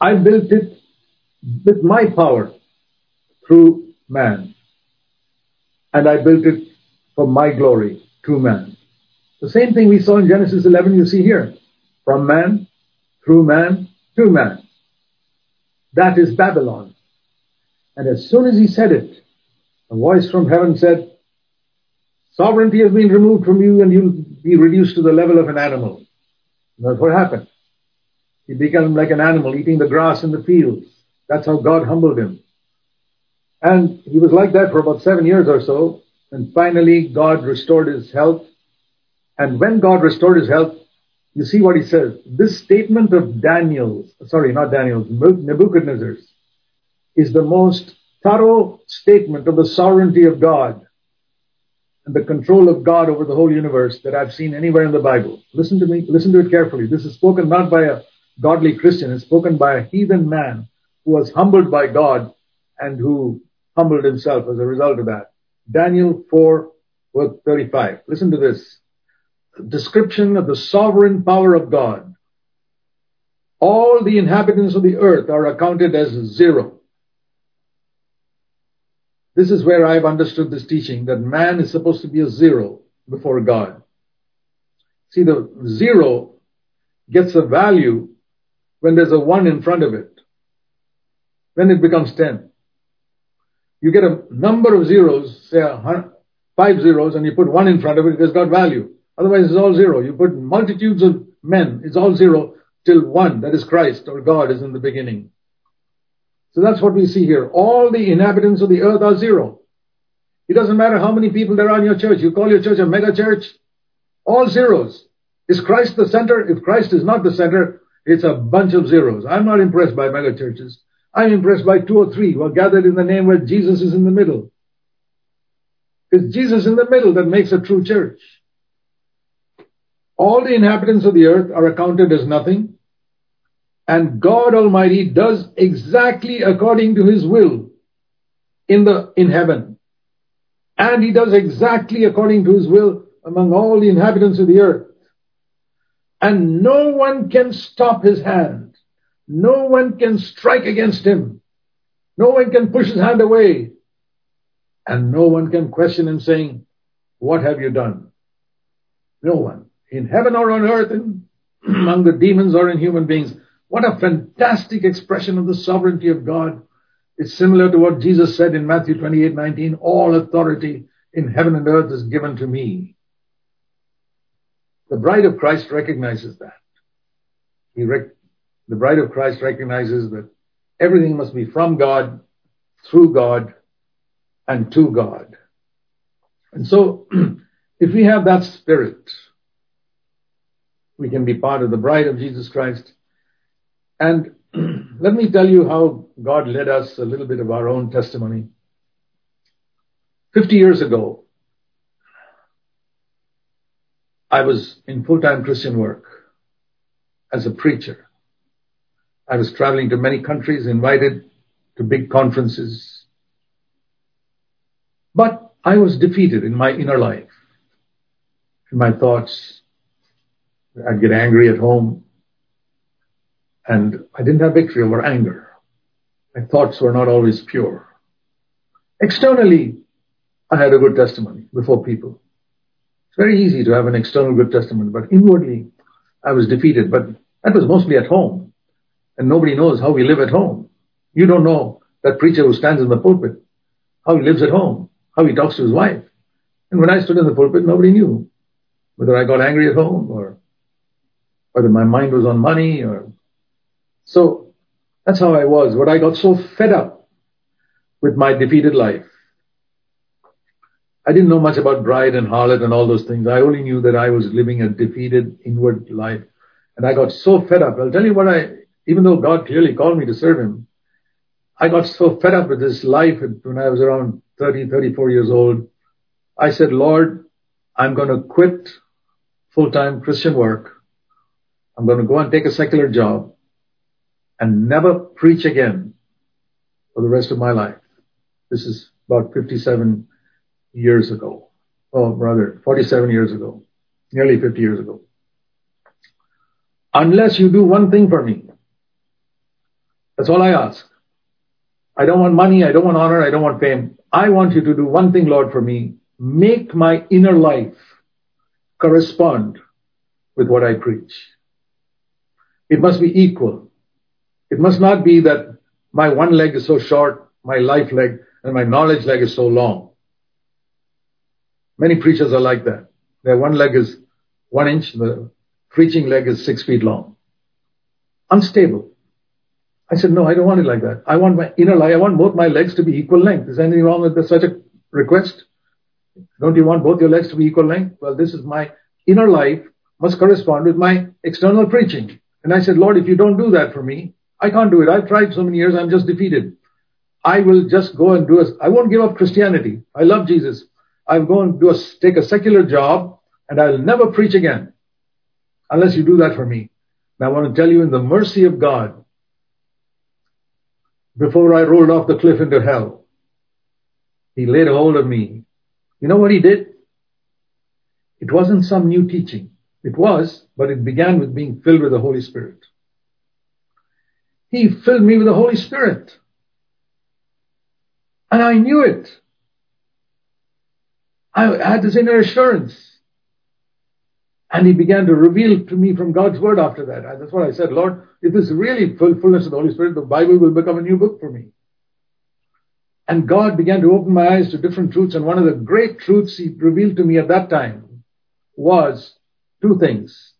I built it with my power through man. And I built it for my glory to man. The same thing we saw in Genesis 11 you see here. From man, through man, to man. That is Babylon. And as soon as he said it, a voice from heaven said, Sovereignty has been removed from you and you'll be reduced to the level of an animal. That's what happened. He became like an animal eating the grass in the fields. That's how God humbled him. And he was like that for about seven years or so. And finally God restored his health. And when God restored his health, you see what he says. This statement of Daniel's, sorry, not Daniel's, Nebuchadnezzar's, is the most thorough statement of the sovereignty of God the control of God over the whole universe that I've seen anywhere in the Bible. Listen to me, listen to it carefully. This is spoken not by a godly Christian, it's spoken by a heathen man who was humbled by God and who humbled himself as a result of that. Daniel 4 verse 35. Listen to this. Description of the sovereign power of God. All the inhabitants of the earth are accounted as zero. This is where I've understood this teaching that man is supposed to be a zero before God. See, the zero gets a value when there's a one in front of it. Then it becomes 10. You get a number of zeros, say five zeros, and you put one in front of it, it has got value. Otherwise, it's all zero. You put multitudes of men, it's all zero till one, that is Christ or God, is in the beginning. So that's what we see here. All the inhabitants of the earth are zero. It doesn't matter how many people there are in your church. You call your church a mega church, all zeros. Is Christ the center? If Christ is not the center, it's a bunch of zeros. I'm not impressed by mega churches. I'm impressed by two or three who are gathered in the name where Jesus is in the middle. It's Jesus in the middle that makes a true church. All the inhabitants of the earth are accounted as nothing, and God Almighty does exactly according to His will in the in heaven, and He does exactly according to His will among all the inhabitants of the earth, and no one can stop His hand, no one can strike against Him, no one can push His hand away, and no one can question Him, saying, "What have you done?" No one. In heaven or on earth, in, among the demons or in human beings. What a fantastic expression of the sovereignty of God. It's similar to what Jesus said in Matthew 28, 19, all authority in heaven and earth is given to me. The bride of Christ recognizes that. Rec- the bride of Christ recognizes that everything must be from God, through God, and to God. And so, if we have that spirit, we can be part of the bride of Jesus Christ. And let me tell you how God led us a little bit of our own testimony. 50 years ago, I was in full-time Christian work as a preacher. I was traveling to many countries, invited to big conferences. But I was defeated in my inner life, in my thoughts, I'd get angry at home. And I didn't have victory over anger. My thoughts were not always pure. Externally, I had a good testimony before people. It's very easy to have an external good testimony, but inwardly, I was defeated. But that was mostly at home. And nobody knows how we live at home. You don't know that preacher who stands in the pulpit, how he lives at home, how he talks to his wife. And when I stood in the pulpit, nobody knew whether I got angry at home or whether my mind was on money or so that's how I was. But I got so fed up with my defeated life. I didn't know much about bride and harlot and all those things. I only knew that I was living a defeated inward life. And I got so fed up. I'll tell you what I, even though God clearly called me to serve Him, I got so fed up with this life when I was around 30, 34 years old. I said, Lord, I'm going to quit full-time Christian work I'm going to go and take a secular job and never preach again for the rest of my life. This is about 57 years ago. Oh, brother, 47 years ago. Nearly 50 years ago. Unless you do one thing for me. That's all I ask. I don't want money. I don't want honor. I don't want fame. I want you to do one thing, Lord, for me. Make my inner life correspond with what I preach. It must be equal. It must not be that my one leg is so short, my life leg, and my knowledge leg is so long. Many preachers are like that. Their one leg is one inch, the preaching leg is six feet long. Unstable. I said, no, I don't want it like that. I want my inner life, I want both my legs to be equal length. Is anything wrong with such a request? Don't you want both your legs to be equal length? Well, this is my inner life must correspond with my external preaching. And I said, Lord, if you don't do that for me, I can't do it. I've tried so many years. I'm just defeated. I will just go and do it. I won't give up Christianity. I love Jesus. I'm going to do a, take a secular job and I'll never preach again unless you do that for me. And I want to tell you in the mercy of God, before I rolled off the cliff into hell, he laid hold of me. You know what he did? It wasn't some new teaching. It was, but it began with being filled with the Holy Spirit. He filled me with the Holy Spirit. And I knew it. I had this inner assurance. And he began to reveal to me from God's word after that. And That's what I said, Lord, if this is really full, fullness of the Holy Spirit, the Bible will become a new book for me. And God began to open my eyes to different truths. And one of the great truths he revealed to me at that time was two things.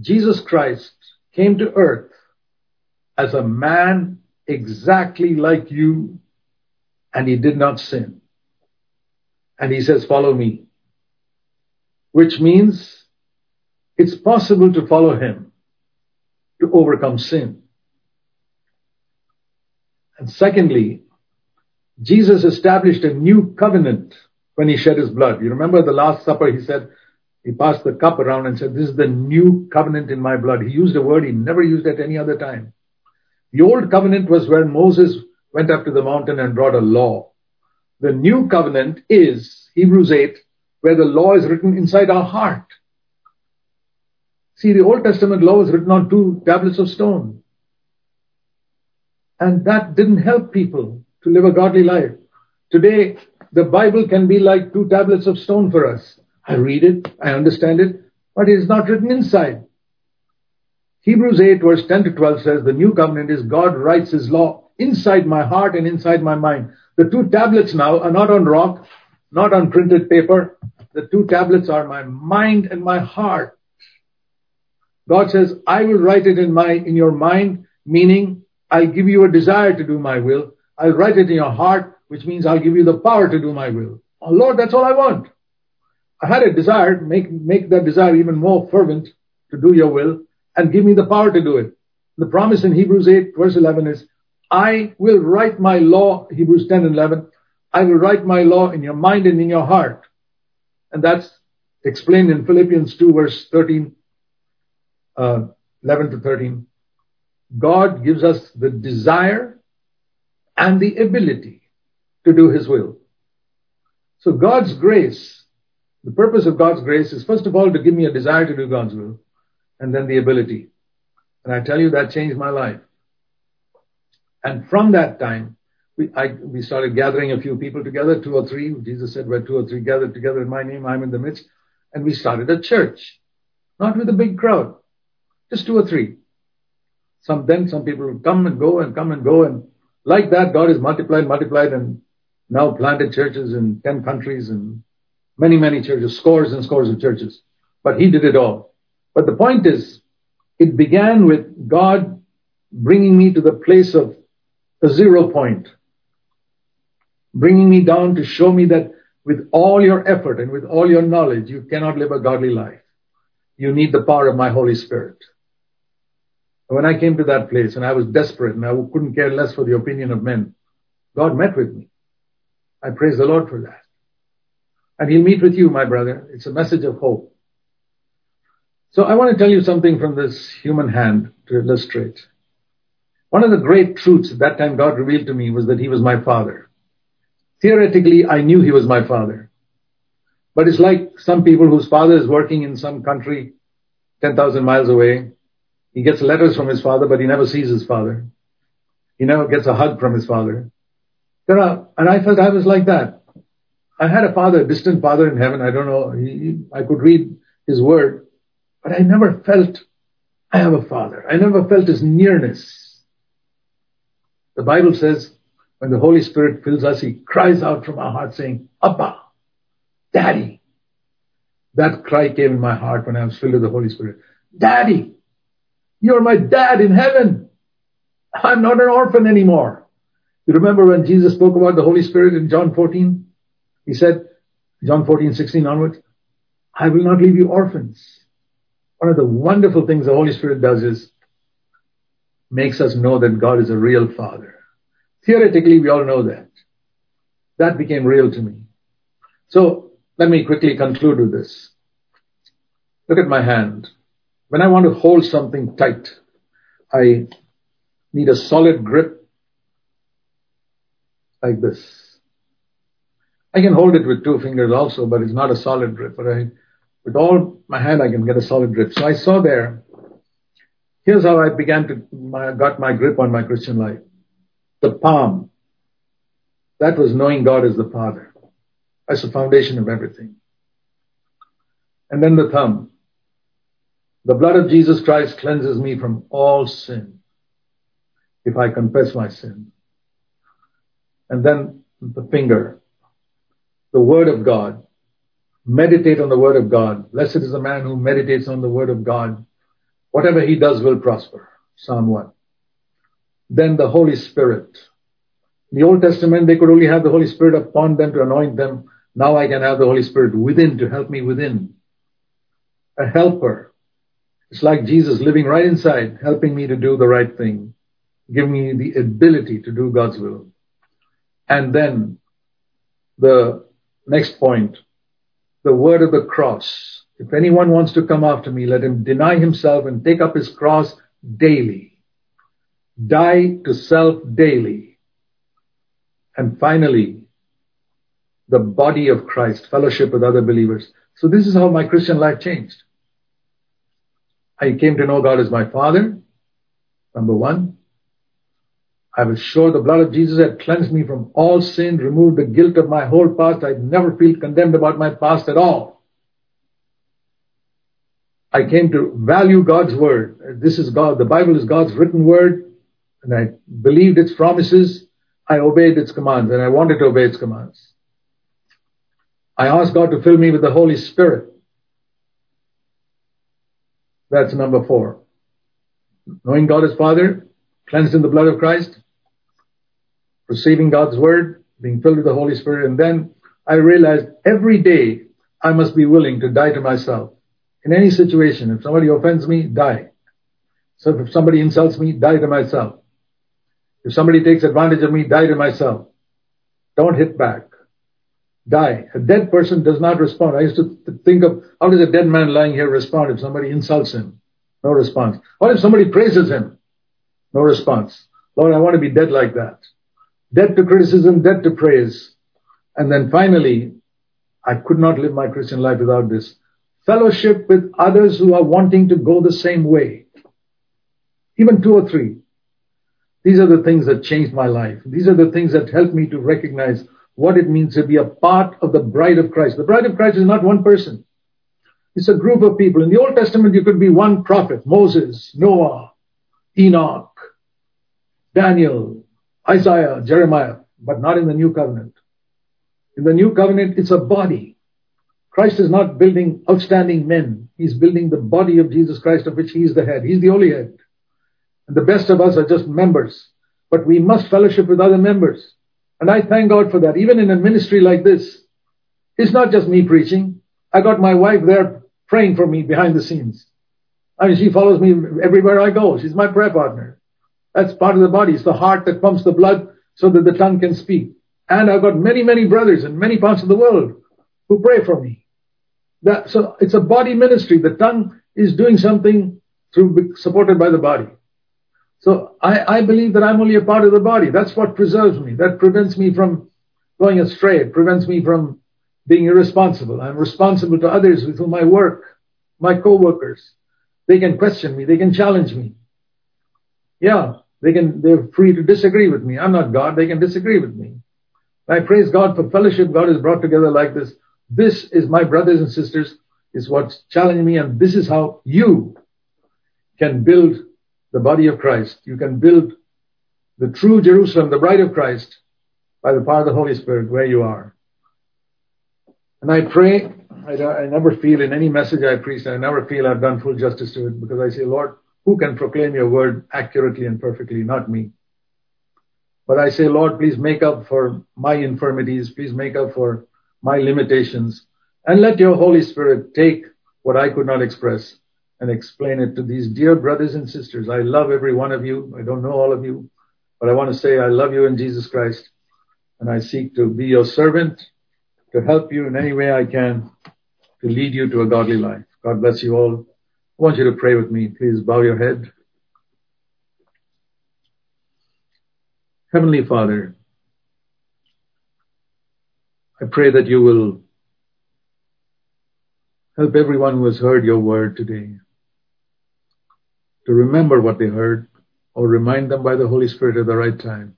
Jesus Christ came to earth as a man exactly like you, and he did not sin. And he says, follow me. Which means it's possible to follow him to overcome sin. And secondly, Jesus established a new covenant when he shed his blood. You remember the Last Supper, he said, he passed the cup around and said, This is the new covenant in my blood. He used a word he never used at any other time. The old covenant was when Moses went up to the mountain and brought a law. The new covenant is Hebrews 8, where the law is written inside our heart. See, the Old Testament law was written on two tablets of stone. And that didn't help people to live a godly life. Today, the Bible can be like two tablets of stone for us. I read it, I understand it, but it is not written inside. Hebrews 8 verse 10 to 12 says the new covenant is God writes his law inside my heart and inside my mind. The two tablets now are not on rock, not on printed paper. The two tablets are my mind and my heart. God says, I will write it in my, in your mind, meaning I'll give you a desire to do my will. I'll write it in your heart, which means I'll give you the power to do my will. Oh Lord, that's all I want. I had a desire, make, make that desire even more fervent to do your will and give me the power to do it. The promise in Hebrews 8 verse 11 is, I will write my law, Hebrews 10 and 11, I will write my law in your mind and in your heart. And that's explained in Philippians 2 verse 13, uh, 11 to 13. God gives us the desire and the ability to do His will. So God's grace, the purpose of God's grace is first of all to give me a desire to do God's will and then the ability. And I tell you that changed my life. And from that time, we, I, we started gathering a few people together, two or three. Jesus said, where two or three gathered together in my name, I'm in the midst. And we started a church, not with a big crowd, just two or three. Some then some people would come and go and come and go and like that God has multiplied, multiplied and now planted churches in 10 countries and many, many churches, scores and scores of churches. But he did it all. But the point is, it began with God bringing me to the place of a zero point, bringing me down to show me that with all your effort and with all your knowledge, you cannot live a godly life. You need the power of my Holy Spirit. When I came to that place and I was desperate and I couldn't care less for the opinion of men, God met with me. I praise the Lord for that. And He'll meet with you, my brother. It's a message of hope. So I want to tell you something from this human hand to illustrate. One of the great truths at that time God revealed to me was that He was my Father. Theoretically, I knew He was my Father. But it's like some people whose father is working in some country 10,000 miles away he gets letters from his father, but he never sees his father. He never gets a hug from his father. There are, and I felt I was like that. I had a father, a distant father in heaven. I don't know. He, I could read his word, but I never felt I have a father. I never felt his nearness. The Bible says when the Holy Spirit fills us, he cries out from our heart saying, Abba, Daddy. That cry came in my heart when I was filled with the Holy Spirit. Daddy. You're my dad in heaven. I'm not an orphan anymore. You remember when Jesus spoke about the Holy Spirit in John 14? He said, John 14, 16 onwards, I will not leave you orphans. One of the wonderful things the Holy Spirit does is makes us know that God is a real father. Theoretically, we all know that. That became real to me. So let me quickly conclude with this. Look at my hand. When I want to hold something tight, I need a solid grip like this. I can hold it with two fingers also, but it's not a solid grip. I, with all my hand, I can get a solid grip. So I saw there, here's how I began to, my, got my grip on my Christian life. The palm. That was knowing God as the Father. That's the foundation of everything. And then the thumb. The blood of Jesus Christ cleanses me from all sin if I confess my sin. And then the finger. The Word of God. Meditate on the Word of God. Blessed is the man who meditates on the Word of God. Whatever he does will prosper. Psalm 1. Then the Holy Spirit. In the Old Testament, they could only have the Holy Spirit upon them to anoint them. Now I can have the Holy Spirit within to help me within. A helper. It's like Jesus living right inside, helping me to do the right thing, giving me the ability to do God's will. And then the next point, the word of the cross. If anyone wants to come after me, let him deny himself and take up his cross daily. Die to self daily. And finally, the body of Christ, fellowship with other believers. So this is how my Christian life changed. I came to know God as my Father, number one. I was sure the blood of Jesus had cleansed me from all sin, removed the guilt of my whole past. I'd never feel condemned about my past at all. I came to value God's word. This is God. The Bible is God's written word, and I believed its promises. I obeyed its commands, and I wanted to obey its commands. I asked God to fill me with the Holy Spirit. That's number four. Knowing God as Father, cleansed in the blood of Christ, receiving God's Word, being filled with the Holy Spirit, and then I realized every day I must be willing to die to myself. In any situation, if somebody offends me, die. So if somebody insults me, die to myself. If somebody takes advantage of me, die to myself. Don't hit back. Die. A dead person does not respond. I used to think of how does a dead man lying here respond if somebody insults him? No response. What if somebody praises him? No response. Lord, I want to be dead like that. Dead to criticism, dead to praise. And then finally, I could not live my Christian life without this. Fellowship with others who are wanting to go the same way. Even two or three. These are the things that changed my life. These are the things that helped me to recognize what it means to be a part of the bride of Christ. The bride of Christ is not one person. It's a group of people. In the Old Testament, you could be one prophet, Moses, Noah, Enoch, Daniel, Isaiah, Jeremiah, but not in the New Covenant. In the New Covenant, it's a body. Christ is not building outstanding men. He's building the body of Jesus Christ of which he is the head. He's the only head. And the best of us are just members. But we must fellowship with other members. And I thank God for that. Even in a ministry like this, it's not just me preaching. I got my wife there praying for me behind the scenes. I mean, she follows me everywhere I go. She's my prayer partner. That's part of the body. It's the heart that pumps the blood so that the tongue can speak. And I've got many, many brothers in many parts of the world who pray for me. That, so it's a body ministry. The tongue is doing something through supported by the body. So I, I believe that I'm only a part of the body. That's what preserves me. That prevents me from going astray. It prevents me from being irresponsible. I'm responsible to others with whom I work, my co-workers. They can question me. They can challenge me. Yeah, they can, they're free to disagree with me. I'm not God. They can disagree with me. I praise God for fellowship God has brought together like this. This is my brothers and sisters is what's challenging me and this is how you can build the body of Christ. You can build the true Jerusalem, the bride of Christ, by the power of the Holy Spirit where you are. And I pray, I, I never feel in any message I preach, I never feel I've done full justice to it because I say, Lord, who can proclaim your word accurately and perfectly? Not me. But I say, Lord, please make up for my infirmities. Please make up for my limitations. And let your Holy Spirit take what I could not express and explain it to these dear brothers and sisters. I love every one of you. I don't know all of you, but I want to say I love you in Jesus Christ and I seek to be your servant to help you in any way I can to lead you to a godly life. God bless you all. I want you to pray with me. Please bow your head. Heavenly Father, I pray that you will help everyone who has heard your word today to remember what they heard or remind them by the Holy Spirit at the right time.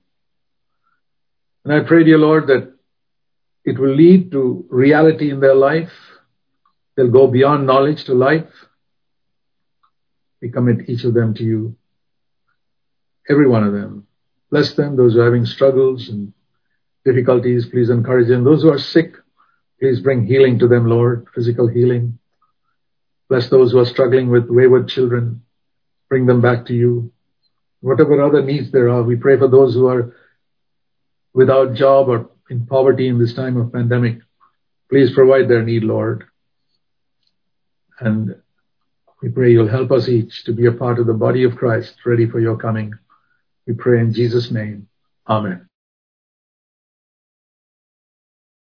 And I pray, dear Lord, that it will lead to reality in their life. They'll go beyond knowledge to life. We commit each of them to you. Every one of them. Bless them, those who are having struggles and difficulties, please encourage them. Those who are sick, please bring healing to them, Lord, physical healing. Bless those who are struggling with wayward children. Bring them back to you. Whatever other needs there are, we pray for those who are without job or in poverty in this time of pandemic. Please provide their need, Lord. And we pray you'll help us each to be a part of the body of Christ, ready for your coming. We pray in Jesus' name. Amen.